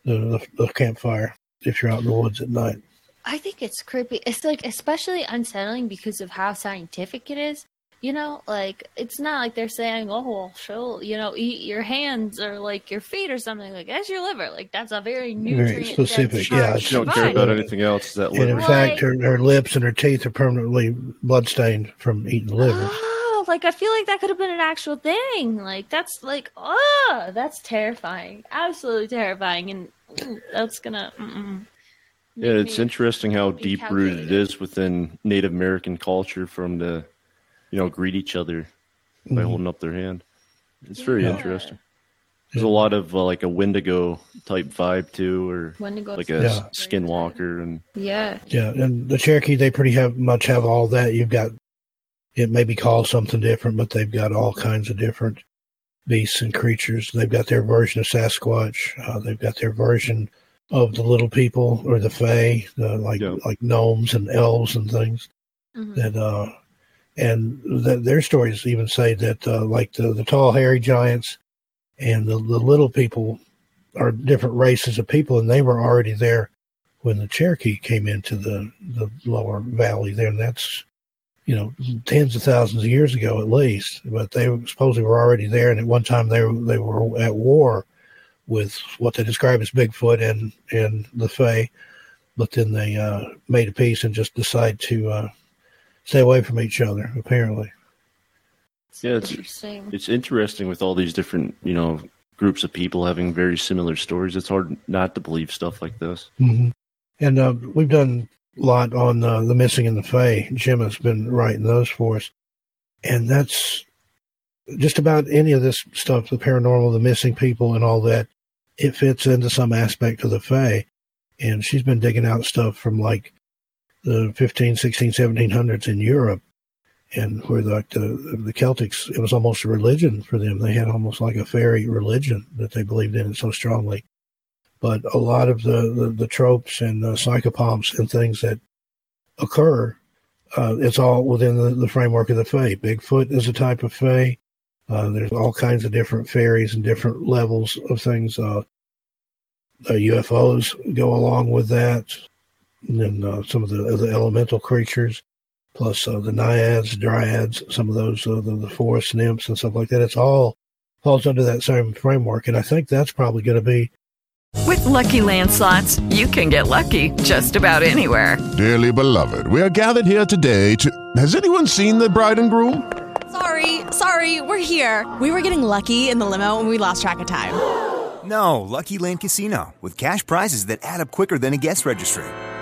the, the the campfire if you're out in the woods at night. I think it's creepy. It's like especially unsettling because of how scientific it is. You know, like it's not like they're saying, "Oh, well, she'll, you know, eat your hands or like your feet or something." Like that's your liver. Like that's a very nutrient specific, yeah, She don't care about anything else. Is that And in liver? fact, her, her lips and her teeth are permanently bloodstained from eating the liver. Oh, like I feel like that could have been an actual thing. Like that's like, oh, that's terrifying. Absolutely terrifying, and mm, that's gonna. Mm-mm. Yeah, it's interesting how deep rooted it is within Native American culture from the, you know, greet each other by Mhm. holding up their hand. It's very Yeah. interesting. There's a lot of uh, like a Wendigo type vibe too, or Wendigo like a Yeah. skinwalker, and Yeah. Yeah, and the Cherokee they pretty have much have all that. You've got it may be called something different, but they've got all kinds of different beasts and creatures. They've got their version of Sasquatch. Uh, they've got their version of the little people or the Fae, the, like like gnomes and elves and things. Mhm. That uh, and th- their stories even say that uh, like the the tall hairy giants and the, the little people are different races of people, and they were already there when the Cherokee came into the, the lower valley there. And that's, you know, tens of thousands of years ago at least. But they supposedly were already there. And at one time they they were at war with what they describe as Bigfoot and, and the Fae. But then they uh, made a peace and just decided to uh, stay away from each other, apparently. yeah, it's Interesting. it's interesting with all these different you know groups of people having very similar stories. It's hard not to believe stuff like this. hmm And uh, we've done a lot on uh, the missing and the Fae. Jim has been writing those for us, and that's just about any of this stuff, the paranormal, the missing people, and all that. It fits into some aspect of the Fae, and she's been digging out stuff from like the 15, 16, 1700s in Europe, and where like the the Celtics, it was almost a religion for them. They had almost like a fairy religion that they believed in so strongly but a lot of the, the, the tropes and uh, psychopomps and things that occur, uh, it's all within the, the framework of the Fae. Bigfoot is a type of Fae. Uh, there's all kinds of different fairies and different levels of things. Uh, uh, UFOs go along with that, and then uh, some of the, the elemental creatures, plus uh, the naiads, dryads, some of those uh, the, the forest nymphs and stuff like that. It's all falls under that same framework, and I think that's probably going to be With Lucky Land slots, you can get lucky just about anywhere. Dearly beloved, we are gathered here today to. Has anyone seen the bride and groom? Sorry, sorry, we're here. We were getting lucky in the limo and we lost track of time. No, Lucky Land Casino, with cash prizes that add up quicker than a guest registry.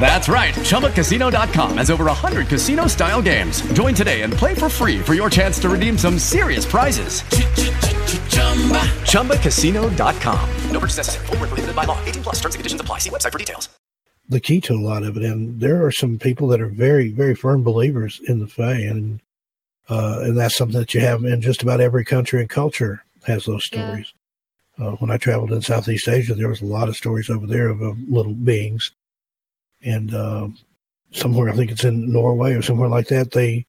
That's right. ChumbaCasino.com has over 100 casino style games. Join today and play for free for your chance to redeem some serious prizes. ChumbaCasino.com. No purchase necessary. Void where prohibited by law. 18 plus. Terms and conditions apply. See website for details. the key to a lot of it. And there are some people that are very, very firm believers in the Fae, and uh, and that's something that you have in just about every country and culture has those stories. Uh, when I traveled in Southeast Asia, there was a lot of stories over there of, of little beings, and uh, somewhere I think it's in Norway or somewhere like that, they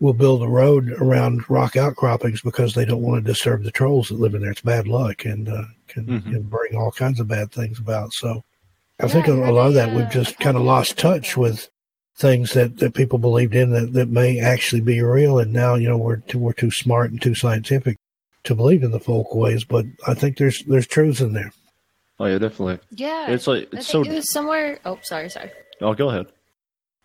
will build a road around rock outcroppings because they don't want to disturb the trolls that live in there. It's bad luck and uh, can, can bring all kinds of bad things about. So I think a, a lot of that we've just kind of lost touch with things that, that people believed in that, that may actually be real. And now, you know, we're too, we're too smart and too scientific to believe in the folk ways, but I think there's, there's truths in there. Oh yeah, definitely. Yeah. It's like it's so. it was somewhere. Oh, sorry, sorry. Oh, go ahead.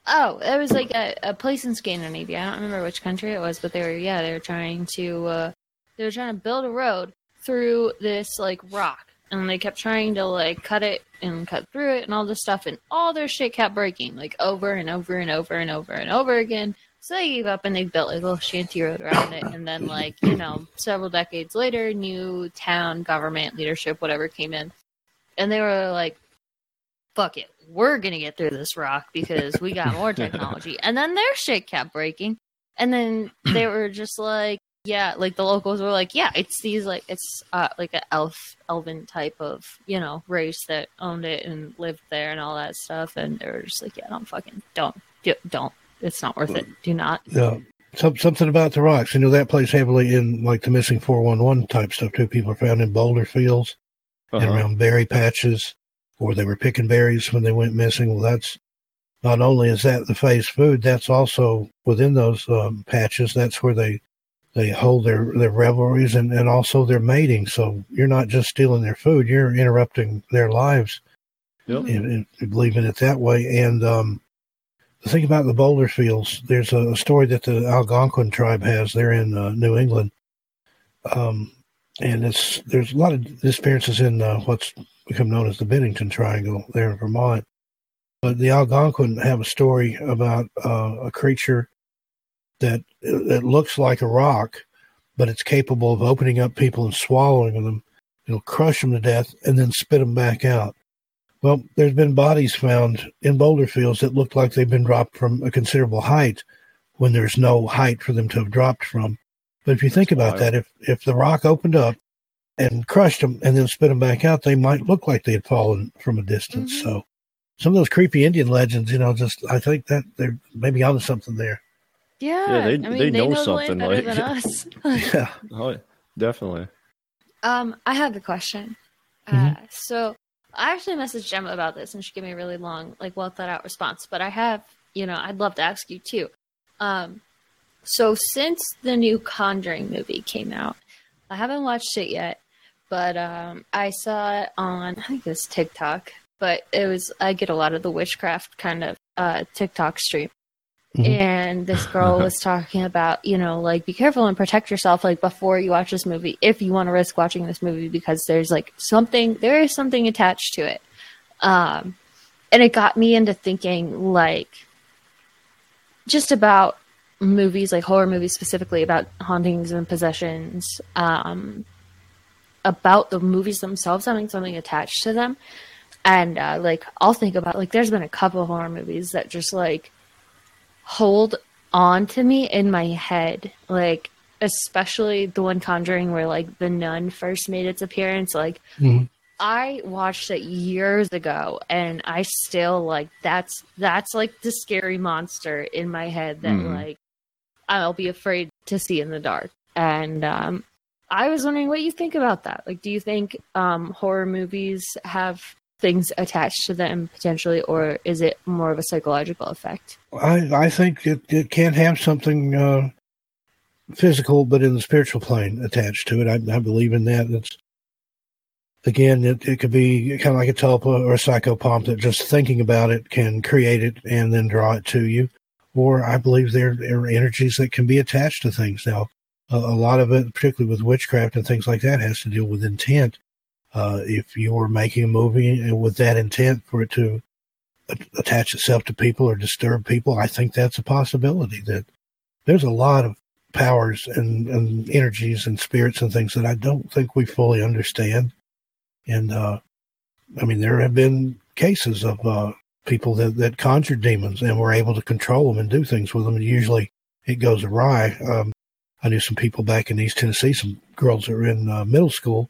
Oh, it was like a, a place in Scandinavia. I don't remember which country it was, but they were yeah, they were trying to uh they were trying to build a road through this like rock. And they kept trying to like cut it and cut through it and all this stuff and all their shit kept breaking, like over and over and over and over and over again. So they gave up and they built like a little shanty road around it and then like, you know, several decades later, new town government leadership, whatever came in. And they were like, fuck it, we're gonna get through this rock because we got more technology. and then their shit kept breaking. And then they were just like, yeah, like the locals were like, yeah, it's these like it's uh like a elf elven type of you know race that owned it and lived there and all that stuff. And they were just like, yeah, don't fucking don't do- don't. It's not worth it. Do not. Yeah. Some, something about the rocks. You know, that plays heavily in like the missing 411 type stuff too. People are found in boulder fields and Uh-huh. around berry patches, or they were picking berries when they went missing. Well, that's not only is that the Fae's food, that's also within those um, patches. That's where they they hold their their revelries and and also their mating. So you're not just stealing their food; you're interrupting their lives. Yep. And, and believing it that way. And um, the thing about the boulder fields, there's a, a story that the Algonquin tribe has. They're in uh, New England. Um, and it's there's a lot of disappearances in uh, what's become known as the Bennington Triangle there in Vermont. But the Algonquin have a story about uh, a creature that it looks like a rock, but it's capable of opening up people and swallowing them. It'll crush them to death and then spit them back out. Well, there's been bodies found in boulder fields that look like they've been dropped from a considerable height when there's no height for them to have dropped from. But if you think about that, if if the rock opened up and crushed them and then spit them back out, they might look like they had fallen from a distance. So some of those creepy Indian legends, you know, just I think that they're maybe onto something there. Yeah, Yeah, they- I mean, they know the land something, better like- than us. Yeah. Oh, definitely. Um, I have a question. Uh, so I actually messaged Gemma about this, and she gave me a really long, like, well thought out response. But I have, you know, I'd love to ask you too. Um, so since the new Conjuring movie came out, I haven't watched it yet, but um, I saw it on, I think it was TikTok. But it was, I get a lot of the witchcraft kind of uh, TikTok stream. And this girl was talking about, you know, like be careful and protect yourself, like before you watch this movie, if you want to risk watching this movie, because there's like something, there is something attached to it. Um, and it got me into thinking, like, just about movies, like horror movies specifically, about hauntings and possessions, um, about the movies themselves having something attached to them. and uh, like I'll think about like there's been a couple horror movies that just like hold on to me in my head, like especially the one Conjuring where like the nun first made its appearance. Like Mhm. I watched it years ago, and I still like that's that's like the scary monster in my head that Mhm. like I'll be afraid to see in the dark. And um, I was wondering what you think about that. Like, do you think um, horror movies have things attached to them potentially, or is it more of a psychological effect? I I think it, it can have something uh, physical, but in the spiritual plane attached to it. I, I believe in that. It's again, it, it could be kind of like a tulpa or a psychopomp that just thinking about it can create it and then draw it to you. Or I believe there are energies that can be attached to things. Now, a, a lot of it, particularly with witchcraft and things like that, has to deal with intent. Uh, if you're making a movie with that intent for it to attach itself to people or disturb people, I think that's a possibility. That there's a lot of powers and, and energies and spirits and things that I don't think we fully understand. And uh, I mean, there have been cases of uh, people that, that conjured demons and were able to control them and do things with them. And usually it goes awry. Um, I knew some people back in East Tennessee, some girls that were in uh, middle school.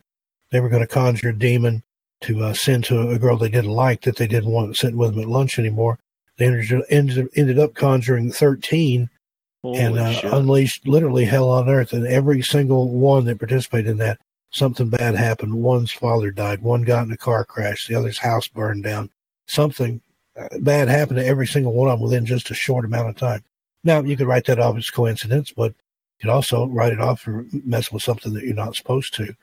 They were going to conjure a demon to uh, send to a girl they didn't like that they didn't want sitting with them at lunch anymore. They ended, ended, ended up conjuring 13 and uh, unleashed literally hell on earth. And every single one that participated in that, something bad happened. One's father died. One got in a car crash. The other's house burned down. Something bad happened to every single one of them within just a short amount of time. Now, you could write that off as coincidence, but you could also write it off for messing with something that you're not supposed to.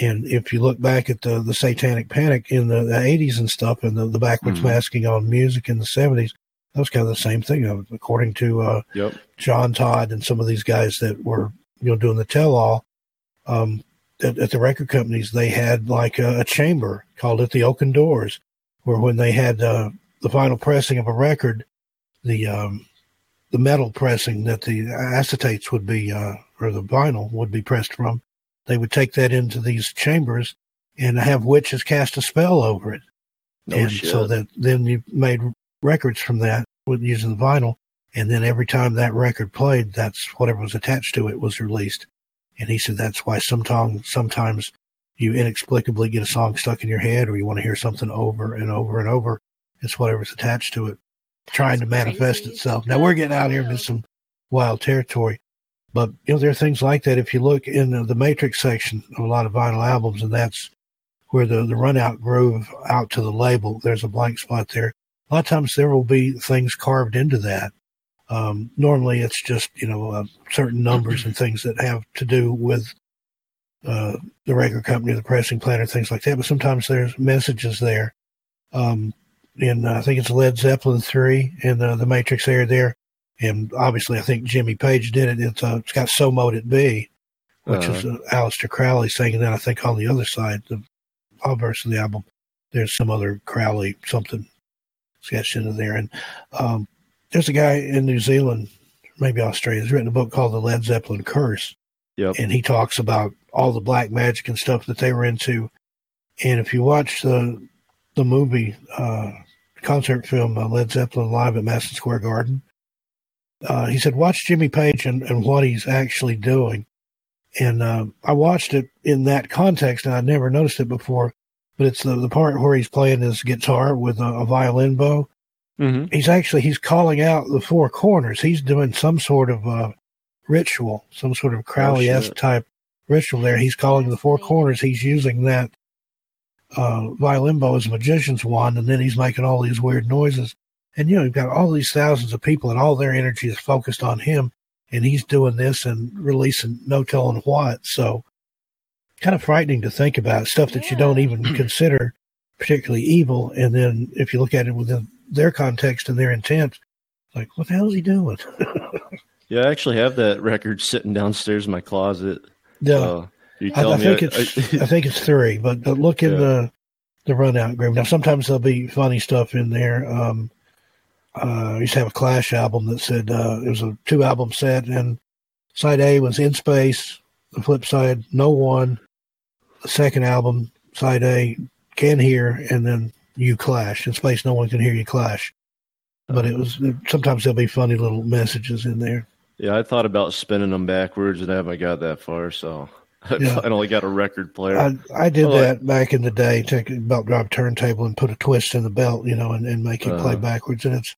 And if you look back at the, the satanic panic in the, the 80s and stuff and the, the backwards Mhm. masking on music in the 70s, that was kind of the same thing. Uh, According to uh, Yep. John Todd and some of these guys that were you know doing the tell all um, at, at the record companies, they had like a, a chamber called it the Oaken Doors, where when they had uh, the final pressing of a record, the um, the metal pressing that the acetates would be uh, or the vinyl would be pressed from, they would take that into these chambers and have witches cast a spell over it. No and shit. so that then you made records from that with using the vinyl. And then every time that record played that's whatever was attached to it was released. And he said that's why sometimes sometimes you inexplicably get a song stuck in your head or you want to hear something over and over and over it's whatever's attached to it trying to manifest itself now we're getting out here into some wild territory but you know there are things like that if you look in the, the matrix section of a lot of vinyl albums and that's where the, the run out groove out to the label, there's a blank spot there. A lot of times there will be things carved into that. Um, normally it's just, you know, uh, certain numbers and things that have to do with uh, the record company, the pressing plant, or things like that. But sometimes there's messages there. Um, and uh, I think it's Led Zeppelin 3 in uh, the Matrix area there. And obviously, I think Jimmy Page did it. It's, uh, it's got So Mote It Be, which is uh, Aleister Crowley singing that. I think on the other side, the all verse of the album, there's some other Crowley something sketched into there. And um, there's a guy in New Zealand, maybe Australia, has written a book called The Led Zeppelin Curse. Yep. And he talks about all the black magic and stuff that they were into. And if you watch the the movie uh, concert film uh, Led Zeppelin live at Madison Square Garden, uh, he said, watch Jimmy Page and, and what he's actually doing. And uh, I watched it in that context, and I'd never noticed it before. But it's the, the part where he's playing his guitar with a, a violin bow. Mm-hmm. He's actually he's calling out the four corners. He's doing some sort of uh, ritual, some sort of Crowley esque shit. type ritual. There, he's calling the four corners. He's using that uh, violin bow as a magician's wand, and then he's making all these weird noises. And you know, you've got all these thousands of people, and all their energy is focused on him, and he's doing this and releasing no telling what. So, kind of frightening to think about stuff that you don't even consider particularly evil, and then if you look at it within their context and their intent, like what the hell is he doing? Yeah, I actually have that record sitting downstairs in my closet. Yeah. Uh, you I, tell I me think it's I- I think it's three, but but look in Yeah. the the run out group. Now sometimes there'll be funny stuff in there. Um, uh, I used to have a Clash album that said uh, it was a two album set, and side A was In Space. The flip side, No One. The second album, side A, Can Hear, and then you clash. In space, no one can hear you clash. But it was sometimes there'll be funny little messages in there. Yeah, I thought about spinning them backwards, and I haven't got that far. So Yeah. I only got a record player. I, I did Well, that back in the day, take a belt drive turntable and put a twist in the belt, you know, and, and make it play Uh-huh. backwards. And it's,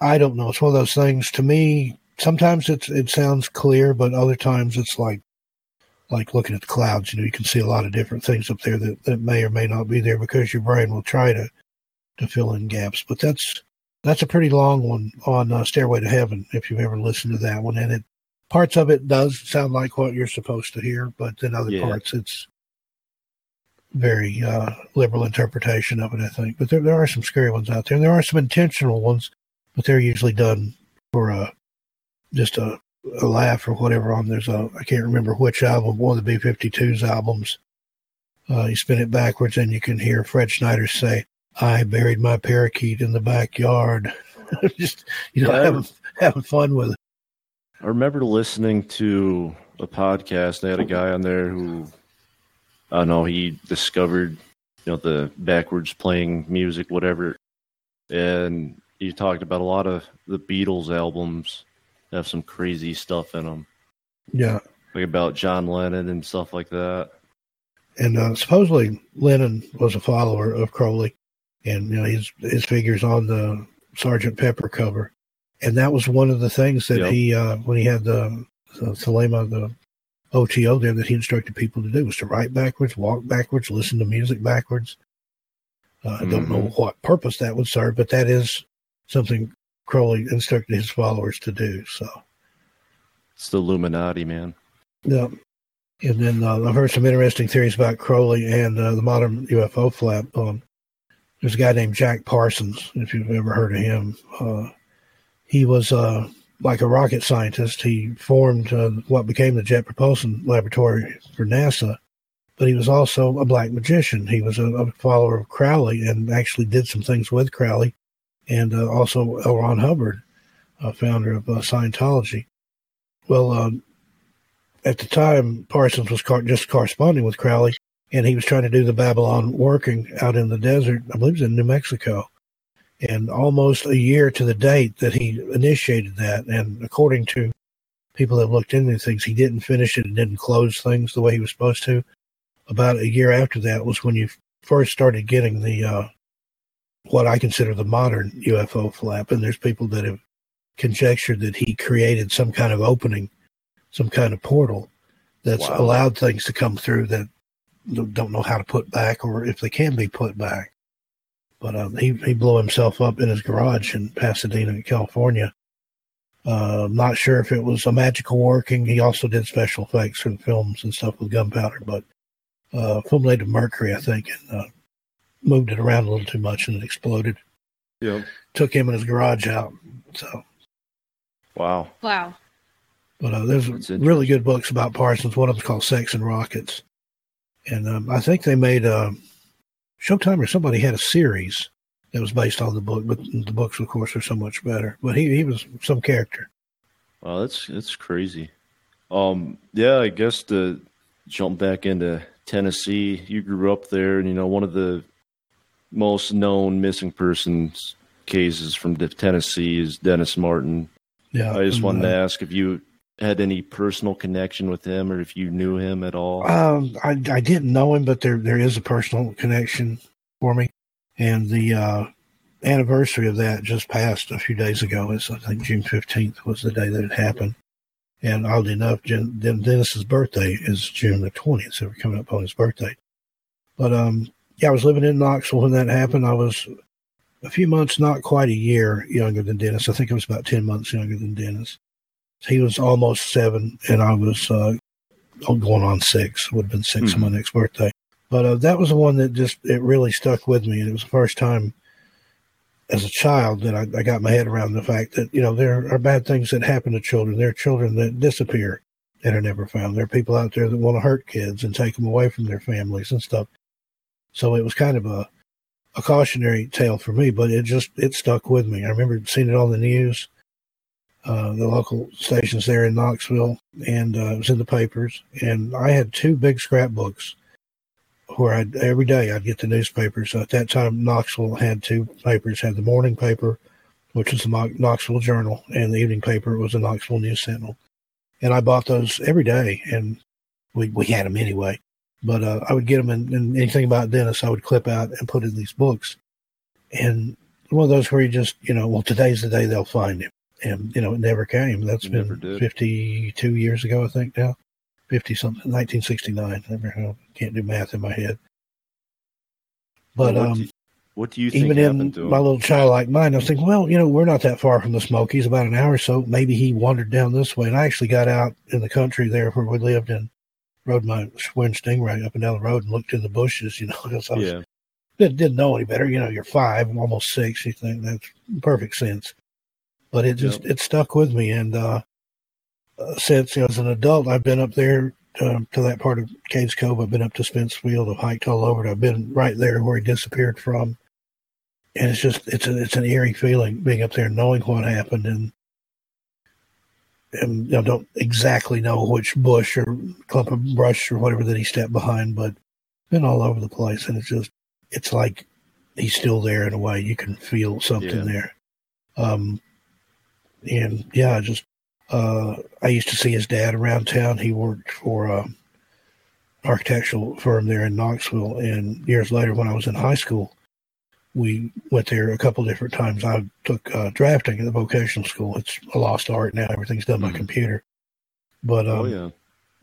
I don't know, it's one of those things. To me, sometimes it's it sounds clear, but other times it's like like looking at the clouds. You know, you can see a lot of different things up there that, that may or may not be there because your brain will try to to fill in gaps. But that's that's a pretty long one on uh, Stairway to Heaven. If you've ever listened to that one, and it parts of it does sound like what you're supposed to hear, but then other Yeah. parts it's very uh, liberal interpretation of it, I think. But there, there are some scary ones out there, and there are some intentional ones, but they're usually done for a just a, a laugh or whatever. On there's a I can't remember which album, one of the B52's albums. Uh, you spin it backwards, and you can hear Fred Schneider say, "I buried my parakeet in the backyard." just you know, Yeah. having having fun with it. I remember listening to a podcast. They had a guy on there who, I don't know, he discovered, you know, the backwards playing music, whatever. And he talked about a lot of the Beatles albums have some crazy stuff in them, Yeah. like about John Lennon and stuff like that. and uh, supposedly Lennon was a follower of Crowley, and you know his his figures on the Sergeant Pepper cover, and that was one of the things that Yep. he uh, when he had the, the Thelema the OTO there that he instructed people to do was to write backwards, walk backwards, listen to music backwards. Uh, I don't know what purpose that would serve, but that is something Crowley instructed his followers to do. So. It's the Illuminati, man. Yeah. And then uh, I've heard some interesting theories about Crowley and uh, the modern UFO flap. Um, there's a guy named Jack Parsons, if you've ever heard of him. Uh, he was uh, like a rocket scientist. He formed uh, what became the Jet Propulsion Laboratory for NASA, but he was also a black magician. He was a, a follower of Crowley and actually did some things with Crowley, and uh, also L. Ron Hubbard, uh, founder of uh, Scientology. Well, um, at the time, Parsons was car- just corresponding with Crowley, and he was trying to do the Babalon working out in the desert. I believe it was in New Mexico. And almost a year to the date that he initiated that, and according to people that looked into things, he didn't finish it and didn't close things the way he was supposed to. About a year after that was when you first started getting the uh, what I consider the modern UFO flap, and there's people that have conjectured that he created some kind of opening some kind of portal that's Wow. allowed things to come through that don't know how to put back or if they can be put back. But um, he he blew himself up in his garage in Pasadena, California. Uh, I'm not sure if it was a magical working. He also did special effects for the films and stuff with gunpowder, but uh, fulminated mercury, I think, and uh, moved it around a little too much and it exploded. Yeah. Took him and his garage out. So Wow. Wow. But uh, there's really good books about Parsons. One of them's called Sex and Rockets, and um, I think they made uh, Showtime or somebody had a series that was based on the book. But the books, of course, are so much better. But he he was some character. Wow, that's that's crazy. Um, yeah, I guess to jump back into Tennessee, you grew up there, and you know one of the most known missing persons cases from Tennessee is Dennis Martin. Yeah, I just wanted to uh, ask if you had any personal connection with him, or if you knew him at all. Um, I I didn't know him, but there there is a personal connection for me, and the uh, anniversary of that just passed a few days ago. It's I think June fifteenth was the day that it happened, and oddly enough, Jen, Den- Dennis's birthday is June the twentieth, so we're coming up on his birthday. But um, yeah, I was living in Knoxville when that happened. I was a few months, not quite a year younger than Dennis. I think I was about ten months younger than Dennis. He was almost seven, and I was uh, going on six. Would have been 6 on my next birthday. But uh, that was the one that just it really stuck with me, and it was the first time as a child that I, I got my head around the fact that you know there are bad things that happen to children. There are children that disappear and are never found. There are people out there that want to hurt kids and take them away from their families and stuff. So it was kind of a a cautionary tale for me, but it just it stuck with me. I remember seeing it on the news, uh, the local stations there in Knoxville, and uh, it was in the papers. And I had two big scrapbooks where I every day I'd get the newspapers. At that time, Knoxville had two papers: had the morning paper, which was the Knoxville Journal, and the evening paper was the Knoxville News Sentinel. And I bought those every day, and we we had them anyway. But uh, I would get them, and, and anything about Dennis, I would clip out and put in these books. And one of those where you just, you know, well, today's the day they'll find him, and you know, it never came. That's It been fifty-two years ago, I think now. 50 something, 1969. Never, I can't do math in my head. But Well, what, um, do, what do you think even happened in my little childlike mind, I was thinking, well, you know, we're not that far from the Smokies, about an hour or so. Maybe he wandered down this way. And I actually got out in the country there where we lived and rode my Schwinn Stingray up and down the road and looked in the bushes, you know, because I was, yeah, didn't, didn't know any better. You know, you're five, almost six. You think that's perfect sense. But it just, it stuck with me. And uh, uh, since you know, as an adult, I've been up there um, to that part of Cades Cove. I've been up to Spence Field. I've hiked all over it. I've been right there where he disappeared from. And it's just, it's a, it's an eerie feeling being up there, knowing what happened and, and you know, don't exactly know which bush or clump of brush or whatever that he stepped behind, but been all over the place. And it's just, it's like he's still there in a way. You can feel something Yeah. there. Um, and yeah, just uh, I used to see his dad around town. He worked for a architectural firm there in Knoxville. And years later, when I was in high school, we went there a couple different times. I took uh, drafting at the vocational school. It's a lost art now. Everything's done by computer. But um, oh yeah,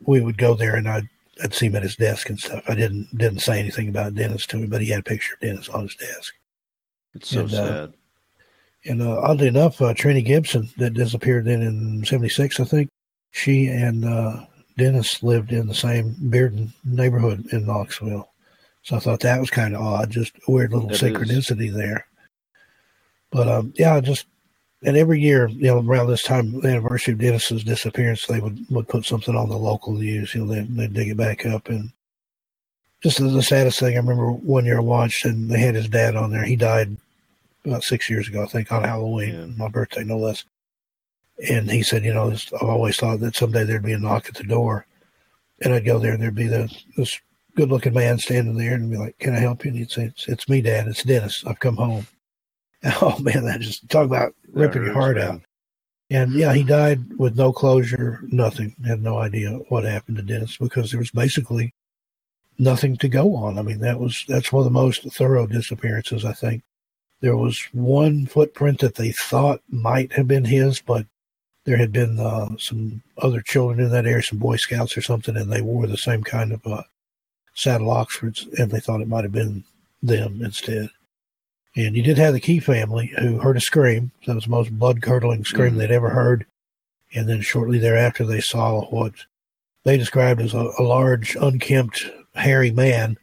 we would go there and I'd, I'd see him at his desk and stuff. I didn't didn't say anything about Dennis to him, but he had a picture of Dennis on his desk. it's so and, uh, sad. And uh, oddly enough, uh, Trenny Gibson, that disappeared then in '76, I think, she and uh, Dennis lived in the same Bearden neighborhood in Knoxville. So I thought that was kind of odd, just a weird little It is. synchronicity there. But um, yeah, just and every year, you know, around this time, the anniversary of Dennis's disappearance, they would, would put something on the local news. You know, they they dig it back up and just the, the saddest thing. I remember one year I watched and they had his dad on there. He died about six years ago, I think, on Halloween, my birthday, no less. And he said, you know, I've always thought that someday there'd be a knock at the door, and I'd go there, and there'd be the, this good-looking man standing there, and be like, "Can I help you?" And he'd say, "It's, it's me, Dad. It's Dennis. I've come home." Oh man, that just talk about ripping your heart man. out. And yeah, he died with no closure, nothing. Had no idea what happened to Dennis because there was basically nothing to go on. I mean, that was that's one of the most thorough disappearances. I think there was one footprint that they thought might have been his, but there had been uh, some other children in that area, some Boy Scouts or something, and they wore the same kind of uh, saddle Oxfords, and they thought it might have been them instead. And you did have the Key family who heard a scream. That was the most blood curdling scream they'd ever heard. And then shortly thereafter, they saw what they described as a, a large, unkempt, hairy man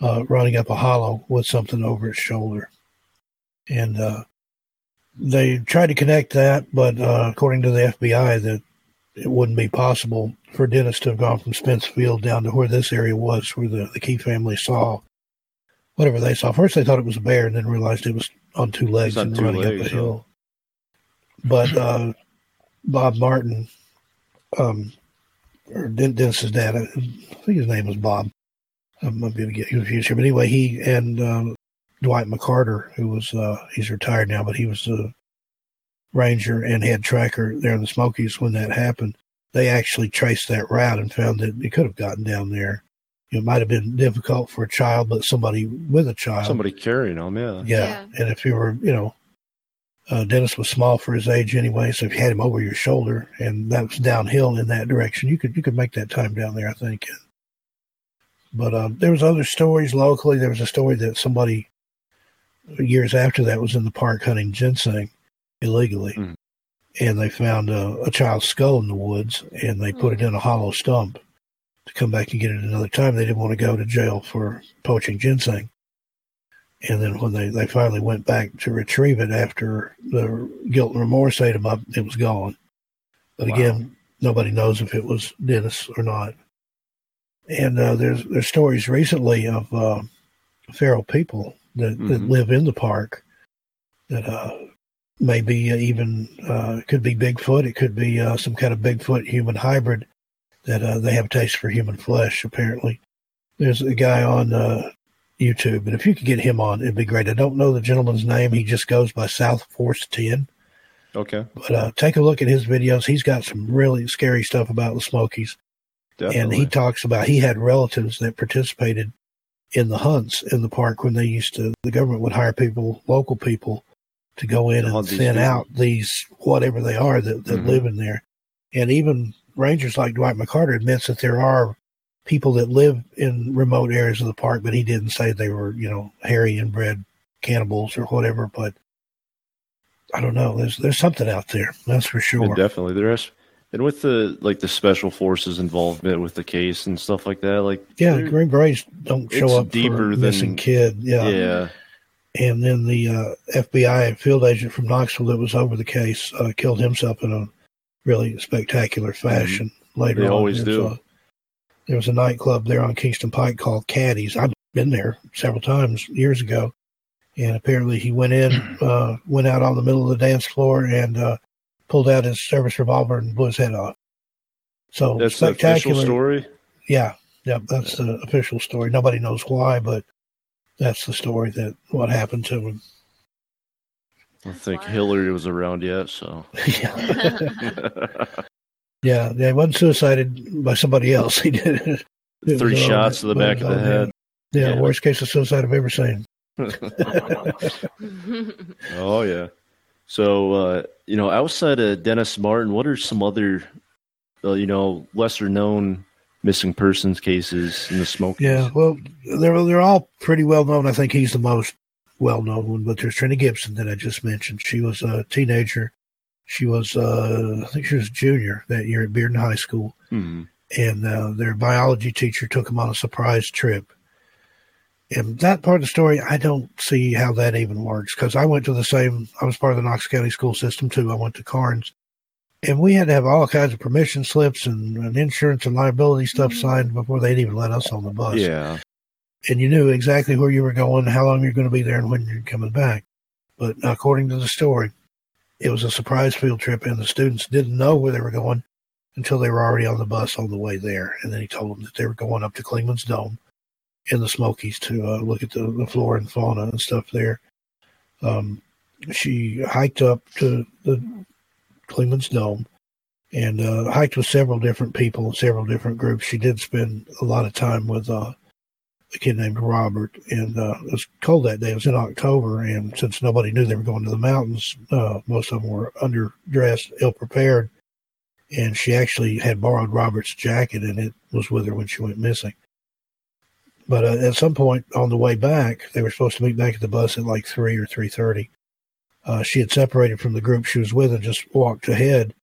uh, running up a hollow with something over his shoulder. And uh, they tried to connect that, but uh, according to the FBI, that it wouldn't be possible for Dennis to have gone from Spence Field down to where this area was, where the, the Key family saw whatever they saw. First, they thought it was a bear, and then realized it was on two legs on and two running legs, up the hill. But uh, Bob Martin, um, or Den- Dennis's dad, I think his name was Bob. I'm going to get confused here, but anyway, he and um, Dwight McCarter, who was uh, he's retired now, but he was the ranger and head tracker there in the Smokies when that happened. They actually traced that route and found that it could have gotten down there. It might have been difficult for a child, but somebody with a child, Somebody carrying him, yeah. yeah. And if you were, you know, uh, Dennis was small for his age anyway, so if you had him over your shoulder and that was downhill in that direction, you could you could make that time down there, I think. But um, there was other stories locally. There was a story that somebody years after that was in the park hunting ginseng illegally, and they found a, a child's skull in the woods, and they put it in a hollow stump to come back and get it another time. They didn't want to go to jail for poaching ginseng. And then when they, they finally went back to retrieve it after the guilt and remorse ate them up, it was gone. But again, nobody knows if it was Dennis or not. And uh, there's there's stories recently of uh, feral people that, that Mhm. live in the park that uh, maybe even uh, could be Bigfoot, it could be uh, some kind of Bigfoot human hybrid that uh, they have a taste for human flesh apparently, there's a guy on uh, YouTube, and if you could get him on, it'd be great. I don't know the gentleman's name. He just goes by South Force 10. Okay. But uh, take a look at his videos. He's got some really scary stuff about the Smokies. Definitely. And he talks about he had relatives that participated in the hunts in the park when they used to, the government would hire people, local people, to go in and thin out these, whatever they are, that, that Mhm. live in there. And even rangers like Dwight McCarter admits that there are people that live in remote areas of the park, but he didn't say they were, you know, hairy inbred cannibals or whatever. But I don't know. There's there's something out there. That's for Yeah, sure. definitely there is. And with the like the special forces involvement with the case and stuff like that, like Yeah, Green Berets don't show up deeper for than- missing kid. Yeah. yeah, And then the uh, FBI field agent from Knoxville that was over the case uh, killed himself in a really spectacular fashion later Mm-hmm. They on. always do. a- there was a nightclub there on Kingston Pike called Caddies. I've been there several times years ago. And apparently he went in, uh, went out on the middle of the dance floor and uh, pulled out his service revolver and blew his head off. So that's the official spectacular. story. Yeah, yeah, that's the official story. Nobody knows why, but that's the story that what happened to him. I don't think Hillary was around yet, so Yeah, yeah, he wasn't suicided by somebody else. He did it. It three shots to the back of the it was all head. Yeah, Yeah. worst case of suicide I've ever seen. oh yeah. So uh, you know, outside of Dennis Martin, what are some other, uh, you know, lesser known missing persons cases in the Smokies? Yeah, well, they're they're all pretty well known. I think he's the most well known one. But there's Trenny Gibson that I just mentioned. She was a teenager. She was, uh, I think she was a junior that year at Bearden High School. Mhm. and uh, their biology teacher took them on a surprise trip. And that part of the story, I don't see how that even works because I went to the same, I was part of the Knox County school system too. I went to Karns and we had to have all kinds of permission slips and, and insurance and liability stuff mm-hmm. signed before they'd even let us on the bus. Yeah. And you knew exactly where you were going, how long you're going to be there, and when you're coming back. But according to the story, it was a surprise field trip, and the students didn't know where they were going until they were already on the bus on the way there. And then he told them that they were going up to Clingmans Dome in the Smokies to uh, look at the, the flora and fauna and stuff there. Um, she hiked up to the Clingmans Dome and uh, hiked with several different people, and several different groups. She did spend a lot of time with uh, a kid named Robert, and uh, it was cold that day. It was in October, and since nobody knew they were going to the mountains, uh, most of them were underdressed, ill prepared. And she actually had borrowed Robert's jacket, and it was with her when she went missing. But uh, at some point on the way back, they were supposed to meet back at the bus at like three or three thirty. Uh, she had separated from the group she was with and just walked ahead.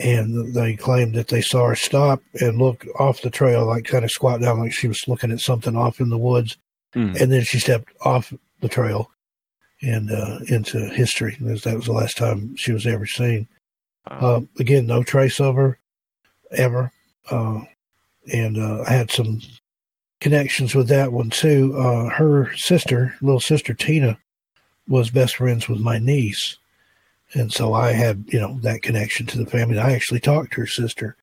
And they claimed that they saw her stop and look off the trail, like kind of squat down, like she was looking at something off in the woods. Hmm. And then she stepped off the trail and uh, into history. Because That was the last time she was ever seen. Uh, again, no trace of her ever. Uh, and uh, I had some connections with that one too. Uh, her sister, little sister Tina, was best friends with my niece. And so I had, you know, that connection to the family. I actually talked to her sister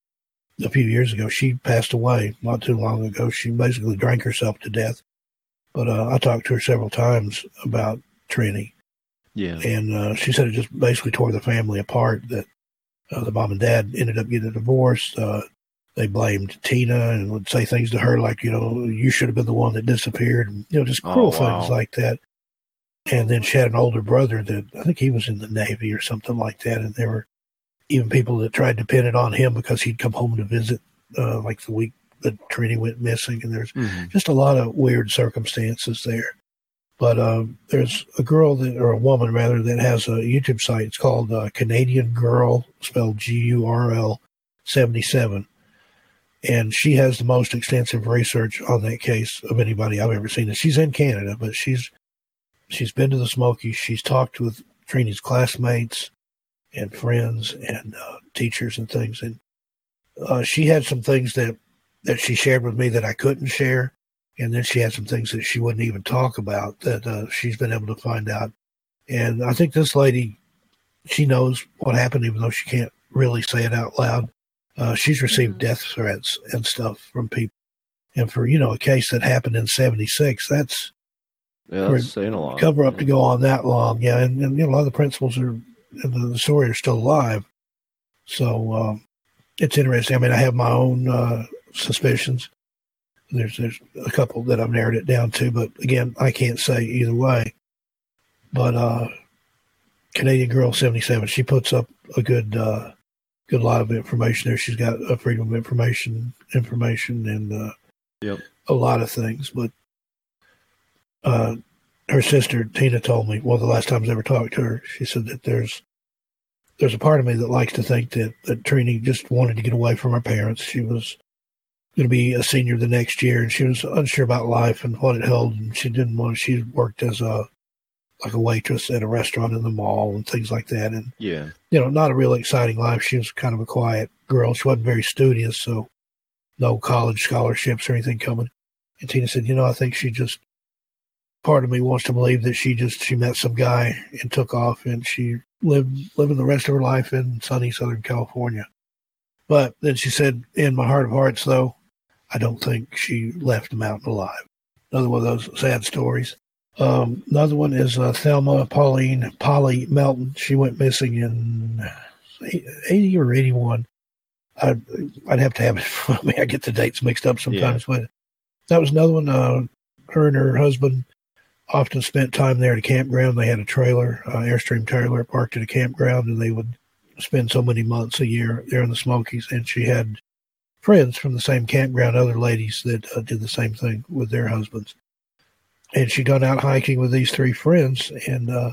a few years ago. She passed away not too long ago. She basically drank herself to death. But uh, I talked to her several times about Trenny. Yeah. And uh, she said it just basically tore the family apart. That uh, the mom and dad ended up getting a divorce. Uh, they blamed Tina and would say things to her like, you know, you should have been the one that disappeared. And, you know, just Oh, cruel wow. things like that. And then she had an older brother that I think he was in the Navy or something like that. And there were even people that tried to pin it on him because he'd come home to visit, uh, like the week that Trenny went missing. And there's Mhm. just a lot of weird circumstances there. But um, there's a girl that, or a woman rather, that has a YouTube site. It's called uh, Canadian Girl, spelled G U R L 77. And she has the most extensive research on that case of anybody I've ever seen. And she's in Canada, but she's she's been to the Smokies. She's talked with Trenny's classmates and friends and uh, teachers and things. And uh, she had some things that that she shared with me that I couldn't share, and then she had some things that she wouldn't even talk about that uh, she's been able to find out. And I think this lady, she knows what happened, even though she can't really say it out loud. Uh, she's received death threats and stuff from people And for, you know, a case that happened in 76, that's Yeah, that's saying a lot. cover up to go on that long. Yeah. And, and you know, a lot of the principals are, in the, the story are still alive. So, um, it's interesting. I mean, I have my own, uh, suspicions. There's, there's a couple that I've narrowed it down to, but again, I can't say either way. But, uh, Canadian Girl 77, she puts up a good, uh, good lot of information there. She's got a freedom of information, information and, uh, Yep. a lot of things, but uh, her sister Tina told me one of the last times I ever talked to her. She said that there's there's a part of me that likes to think that that Trenny just wanted to get away from her parents. She was going to be a senior the next year, and she was unsure about life and what it held, and she didn't want. She worked as a like a waitress at a restaurant in the mall and things like that, and Yeah. you know, not a real exciting life. She was kind of a quiet girl. She wasn't very studious, so no college scholarships or anything coming. And Tina said, you know, I think she just part of me wants to believe that she just she met some guy and took off and she lived living the rest of her life in sunny Southern California. But then she said, in my heart of hearts though, I don't think she left the mountain alive. Another one of those sad stories. Um, another one is uh, Thelma Pauline Polly Melton. She went missing in 80 or 81. I'd, I'd have to have it for me. I get the dates mixed up sometimes, but that was another one. Uh, her and her husband often spent time there at a campground. They had a trailer, uh, Airstream trailer, parked at a campground, and they would spend so many months a year there in the Smokies. And she had friends from the same campground, other ladies that uh, did the same thing with their husbands. And she'd gone out hiking with these three friends, and uh,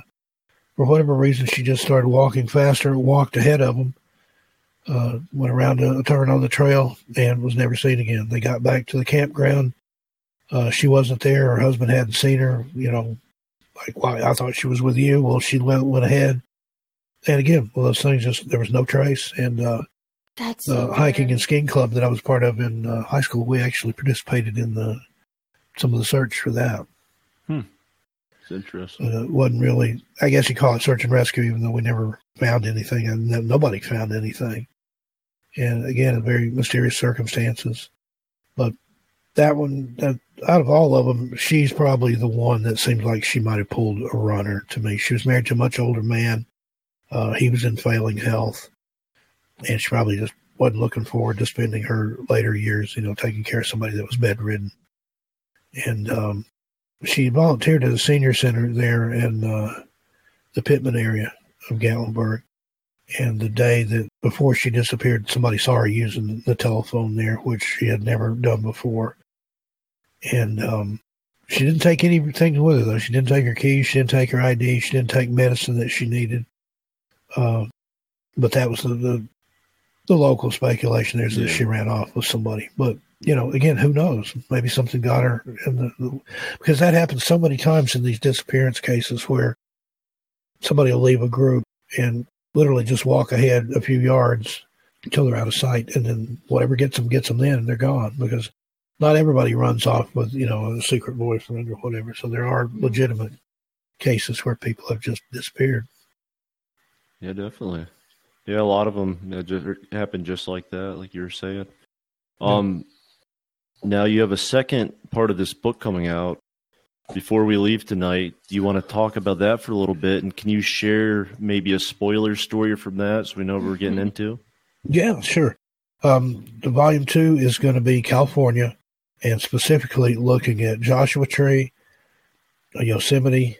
for whatever reason, she just started walking faster, walked ahead of them, uh, went around a, a turn on the trail, and was never seen again. They got back to the campground. Uh, she wasn't there. Her husband hadn't seen her. You know, like, why? I thought she was with you. Well, she went, went ahead. And again, well, those things just, there was no trace. And uh, That's the so hiking and skiing club that I was part of in uh, high school, we actually participated in the some of the search for that. It's interesting. It wasn't really, I guess you call it search and rescue, even though we never found anything and nobody found anything. And again, very mysterious circumstances. But that one, that, out of all of them, she's probably the one that seems like she might have pulled a runner to me. She was married to a much older man. Uh, he was in failing health. And she probably just wasn't looking forward to spending her later years, you know, taking care of somebody that was bedridden. And um, she volunteered at a senior center there in uh, the Pittman area of Gatlinburg. And the day that before she disappeared, somebody saw her using the telephone there, which she had never done before. And um, she didn't take anything with her, though. She didn't take her keys. She didn't take her ID. She didn't take medicine that she needed. Uh, but that was the, the, the local speculation is that Yeah. she ran off with somebody. But you know, again, who knows? Maybe something got her in the, the because that happens so many times in these disappearance cases where somebody will leave a group and literally just walk ahead a few yards until they're out of sight, and then whatever gets them gets them. Then and they're gone because not everybody runs off with you know a secret boyfriend or whatever. So there are legitimate cases where people have just disappeared. Yeah, definitely. Yeah, a lot of them just happen just like that, like you were saying. Um, now you have a second part of this book coming out. Before we leave tonight, do you want to talk about that for a little bit? And can you share maybe a spoiler story from that so we know what we're getting into? Yeah, sure. Um, the volume two is going to be California, and specifically looking at Joshua Tree, Yosemite,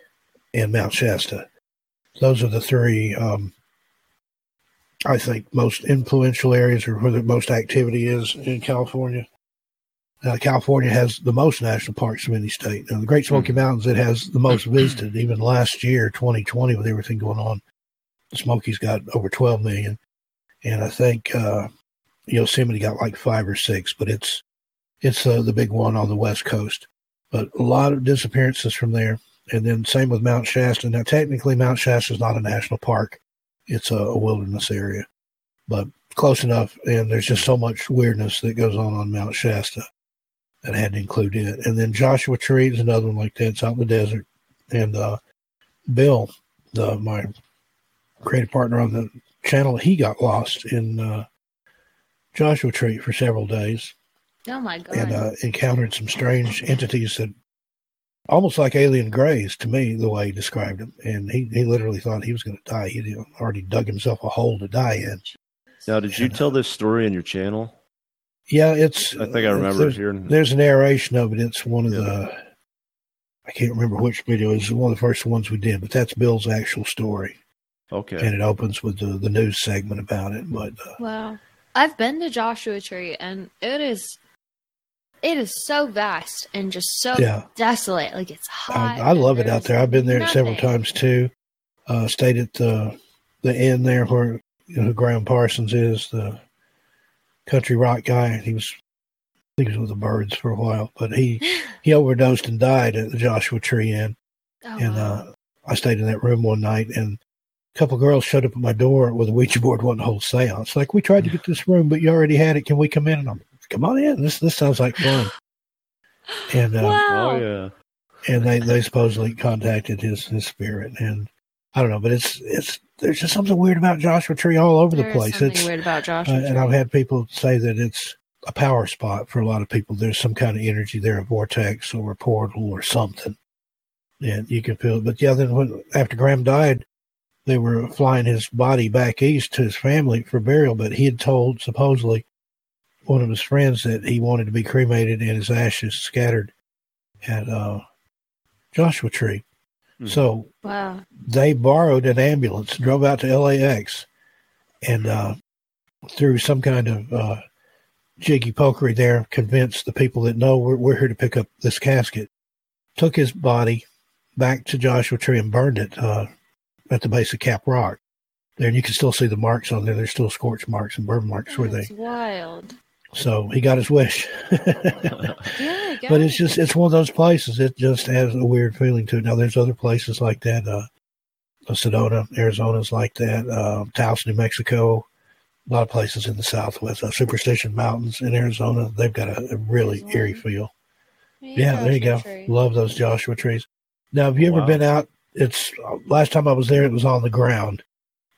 and Mount Shasta. Those are the three, um, I think, most influential areas or where the most activity is in California. Uh, California has the most national parks of any state. Now, the Great Smoky Mountains, it has the most visited. Even last year, 2020, with everything going on, the Smokies got over 12 million and I think uh, Yosemite got like five or six, but it's it's uh, the big one on the west coast. But a lot of disappearances from there, and then same with Mount Shasta. Now, technically, Mount Shasta is not a national park; it's a, a wilderness area, but close enough. And there's just so much weirdness that goes on on Mount Shasta that I had to include it. And then Joshua Tree is another one like that. It's out in the desert, and uh, Bill, the my creative partner on the channel, he got lost in uh, Joshua Tree for several days. Oh my god. and uh, encountered some strange entities that almost like alien grays to me, the way he described them. And he, he literally thought he was going to die. He already dug himself a hole to die in. Now, did you tell this story on your channel? Yeah, it's. I think I remember there's, hearing. There's a narration of it. It's one of the. I can't remember which video. It's one of the first ones we did, but that's Bill's actual story. Okay. And it opens with the, the news segment about it. But uh, Wow. I've been to Joshua Tree and it is it is so vast and just so Yeah. desolate. Like it's hot. I, I love it out there. I've been there several times too. Uh, stayed at the the inn there where you know Gram Parsons is the country rock guy. He was I think he was with the Byrds for a while, but he he overdosed and died at the Joshua Tree Inn. Oh, and uh, I stayed in that room one night, and a couple of girls showed up at my door with a Ouija board wanting to hold seance. Like, we tried to get this room, but you already had it. Can we come in? And I'm, come on in. This this sounds like fun. And uh, Oh yeah. and they, they supposedly contacted his his spirit, and I don't know, but it's it's there's just something weird about Joshua Tree all over There the place. something It's weird about Joshua uh, and I've had people say that it's a power spot for a lot of people. There's some kind of energy there, a vortex or a portal or something, and you can feel it. But yeah, then when after Gram died, they were flying his body back east to his family for burial. But he had told supposedly one of his friends that he wanted to be cremated and his ashes scattered at uh, Joshua Tree. So Wow. they borrowed an ambulance, drove out to LAX, and uh, through some kind of uh, jiggy pokery there, convinced the people that no, we're, we're here to pick up this casket. Took his body back to Joshua Tree and burned it uh, at the base of Cap Rock. There, and you can still see the marks on there. There's still scorch marks and burn marks where they. It's wild. So he got his wish. Yeah, I but it's just it's one of those places. It just has a weird feeling to it. Now there's other places like that. Uh, uh, Sedona, Arizona's like that. Uh, Taos, New Mexico. A lot of places in the Southwest. Uh, Superstition Mountains in Arizona. They've got a, a really eerie feel. Yeah, there you go. Love those Joshua trees. Now, have you ever Wow. been out? It's last time I was there. It was on the ground.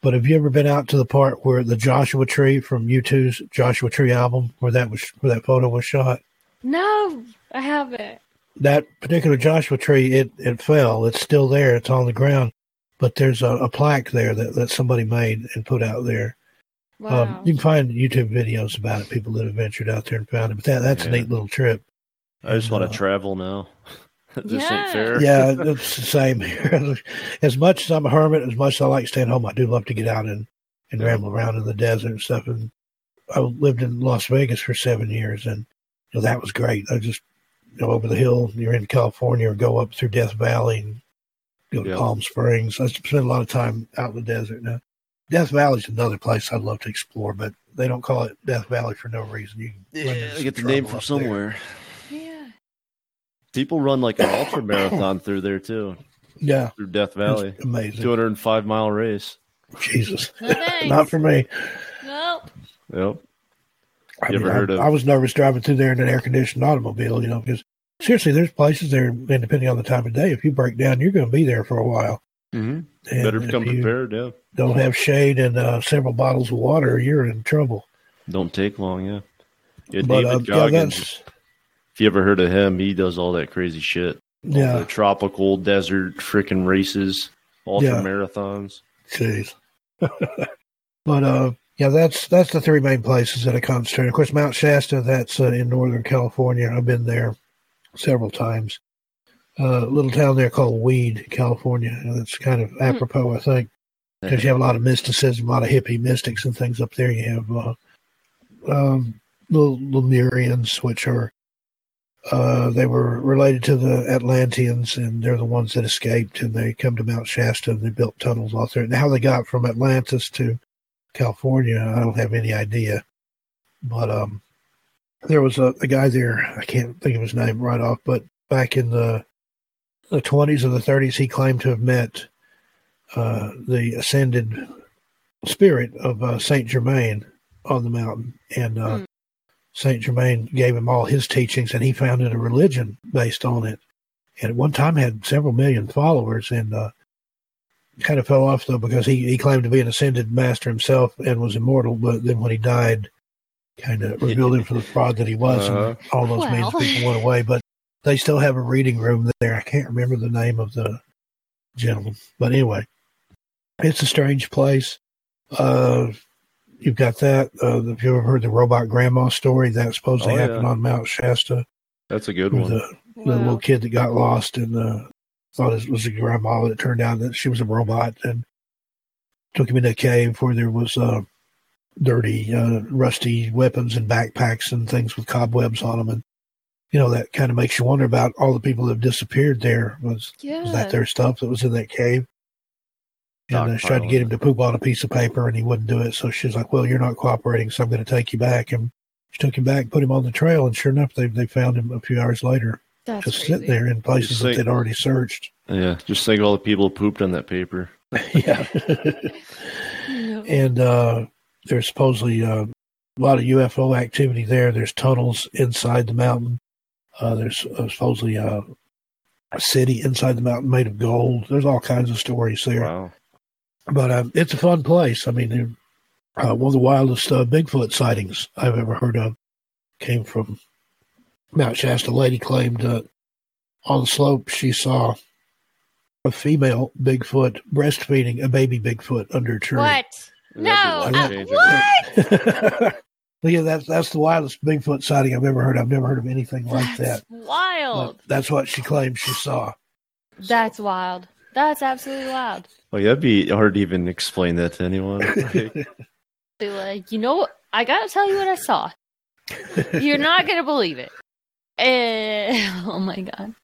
But have you ever been out to the part where the Joshua tree from U2's Joshua Tree album, where that was where that photo was shot? No, I haven't. that particular Joshua tree, it, it fell. It's still there. It's on the ground, but there's a, a plaque there that, that somebody made and put out there. Wow. Um, you can find YouTube videos about it. People that have ventured out there and found it. But that, that's a neat little trip. I just want Uh, to travel now. this Yeah. ain't fair. Yeah, it's the same here. As much as I'm a hermit, as much as I like staying home, I do love to get out and, and ramble around in the desert and stuff. And I lived in Las Vegas for seven years, and you know, that was great. I just go over the hill, you're in California, or go up through Death Valley and go to Yeah. Palm Springs. I spend a lot of time out in the desert now. Death Valley's another place I'd love to explore, but they don't call it Death Valley for no reason. You can run into I some get the name from somewhere. there. Somewhere. Yeah. People run like an ultra marathon through there too, Yeah, through Death Valley. amazing. 205 mile race. Jesus, No not for me. Nope. Yep. I, You mean, heard I, of- I was nervous driving through there in an air conditioned automobile, you know, because seriously, there's places there, and depending on the time of day, if you break down, you're going to be there for a while. Mm-hmm. And Better if become you prepared. Yeah. Don't have shade and uh, several bottles of water, you're in trouble. Don't take long. Yeah. Yeah. But, David yeah, Goggins. that's- if you ever heard of him, he does all that crazy shit. All Yeah. the tropical desert freaking races, ultra Yeah. marathons. Jeez. but uh, yeah, that's that's the three main places that I concentrate. Of course, Mount Shasta, that's uh, in Northern California. I've been there several times. Uh, a little town there called Weed, California. And that's kind of apropos, I think, because you have a lot of mysticism, a lot of hippie mystics and things up there. You have uh, um, the Lemurians, which are uh, they were related to the Atlanteans, and they're the ones that escaped, and they come to Mount Shasta, and they built tunnels off there. And how they got from Atlantis to California, I don't have any idea. But um, there was a, a guy there, I can't think of his name right off, but back in the the 20s or the 30s, he claimed to have met uh, the ascended spirit of uh, Saint Germain on the mountain, and uh, Hmm. Saint Germain gave him all his teachings, and he founded a religion based on it. And at one time, had several million followers, and uh, kind of fell off though because he he claimed to be an ascended master himself and was immortal. But then when he died, kind of revealed him for the fraud that he was, Uh-huh. and all those Well. means people went away. But they still have a reading room there. I can't remember the name of the gentleman, but anyway, it's a strange place. Uh, you've got that. Uh, have you ever heard the robot grandma story? That supposedly Oh, yeah. happened on Mount Shasta. That's a good one. The, the little kid that got lost and uh, thought it was a grandma, but it turned out that she was a robot and took him into a cave where there was uh, dirty, uh, rusty weapons and backpacks and things with cobwebs on them. And, you know, that kind of makes you wonder about all the people that have disappeared there. Was, Yeah. was that their stuff that was in that cave? And uh, she tried to get him to poop on a piece of paper and he wouldn't do it. So she's like, well, you're not cooperating, so I'm going to take you back. And she took him back, put him on the trail. And sure enough, they, they found him a few hours later, That's just crazy. sitting there in places Just that they'd already searched. Yeah, just think all the people pooped on that paper. yeah. and uh, there's supposedly uh, a lot of UFO activity there. There's tunnels inside the mountain. Uh, there's uh, supposedly uh, a city inside the mountain made of gold. There's all kinds of stories there. Wow. But um, it's a fun place. I mean, uh, one of the wildest uh, Bigfoot sightings I've ever heard of came from Mount Shasta. A lady claimed uh, on the slope she saw a female Bigfoot breastfeeding a baby Bigfoot under a tree. What? No. Uh, what? But yeah, that's that's the wildest Bigfoot sighting I've ever heard. I've never heard of anything like that. Wild. But that's what she claimed she saw. That's wild. That's absolutely wild. Oh, yeah, that'd be hard to even explain that to anyone. Like, Be like, you know what? I gotta tell you what I saw. You're not gonna believe it. Oh my god.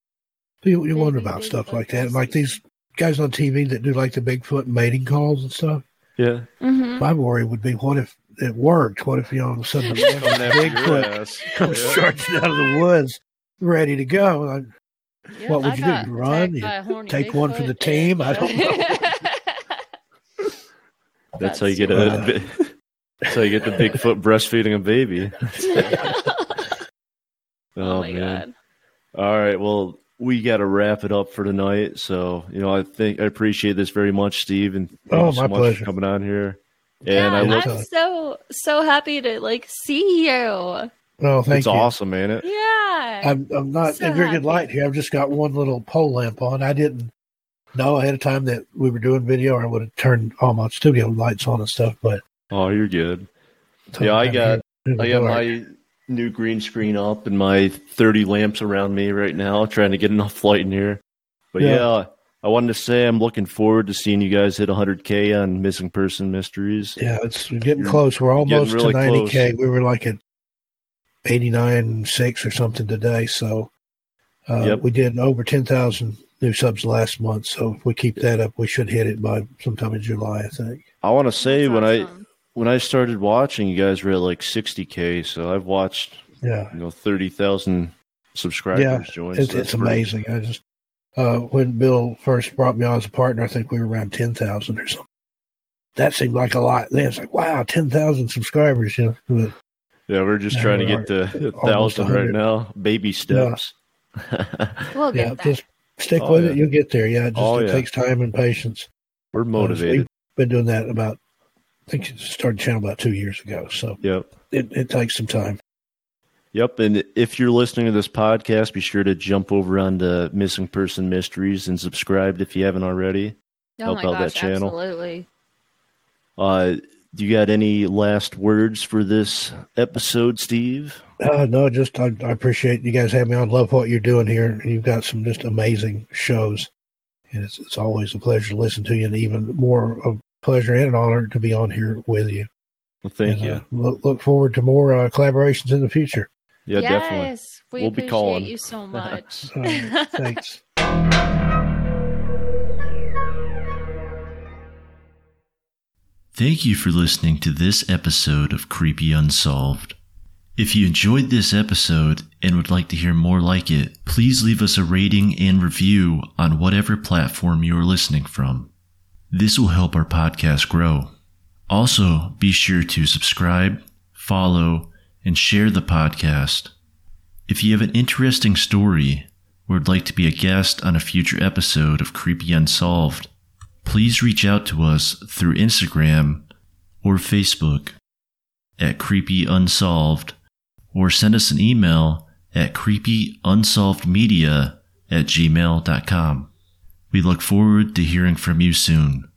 You, you wonder about stuff like that, like these guys on TV that do like the Bigfoot mating calls and stuff. yeah. Mm-hmm. My worry would be, what if it worked? What if you know, all of a sudden a man Coming after your Bigfoot comes charging out of the woods, ready to go? Like, Yep, what would I you got do? Run? You by a horny take one for the team? I don't know. That's how you get That's a. bi- That's how you get the Bigfoot breastfeeding a baby. Oh, oh, my man. god. All right. Well, we got to wrap it up for tonight. So, you know, I think I appreciate this very much, Steve, and thank Oh, you so my much pleasure. for coming on here. And yeah, I look, I'm so so happy to like see you. Oh, thank it's you. awesome, ain't it? Yeah. I'm I'm not So in very good light here. I've just got one little pole lamp on. I didn't know ahead of time that we were doing video, or I would have turned all my studio lights on and stuff. But Oh, you're good. Yeah, I got here in the I got my new green screen up and my 30 lamps around me right now, trying to get enough light in here. But Yeah. yeah, I wanted to say I'm looking forward to seeing you guys hit 100k on missing person mysteries. Yeah, it's getting You're close. We're almost really to 90k. close. We were like at 89.6 or something today. So uh, Yep. we did over 10,000 new subs last month. So if we keep that up, we should hit it by sometime in July, I think. I want to say That's when I when I started watching, you guys were at like 60k, so I've watched Yeah. you know 30,000 subscribers Yeah, join. It's, so it's that's pretty- amazing. I just uh, when Bill first brought me on as a partner, I think we were around ten thousand or something. That seemed like a lot. Then it's like, wow, ten thousand subscribers. You know, but, Yeah, we're just Yeah, trying to get to a thousand right now. Baby steps. We'll get yeah, that. just stick Oh, with yeah. it. You'll get there. Yeah, it just Oh, it yeah. takes time and patience. We're Uh, so motivated. we've been doing that about. I think it started channel about two years ago. So Yep. it, it takes some time. Yep. And if you're listening to this podcast, be sure to jump over onto Missing Person Mysteries and subscribe if you haven't already. oh help my out that channel. absolutely. Uh, do you got any last words for this episode, Steve? Uh, no, just I, I appreciate you guys having me on. Love what you're doing here. You've got some just amazing shows, and it's it's always a pleasure to listen to you, and even more of a pleasure and an honor to be on here with you. Well, thank And, you. uh, look, look forward to more uh, collaborations in the future. Yeah, yes, definitely. we We'll be calling. you so much. Uh, thanks. Thank you for listening to this episode of Creepy Unsolved. If you enjoyed this episode and would like to hear more like it, please leave us a rating and review on whatever platform you are listening from. This will help our podcast grow. Also, be sure to subscribe, follow, and share the podcast. If you have an interesting story or would like to be a guest on a future episode of Creepy Unsolved, please reach out to us through Instagram or Facebook. at creepyunsolved or send us an email at creepyunsolvedmedia at gmail.com. We look forward to hearing from you soon.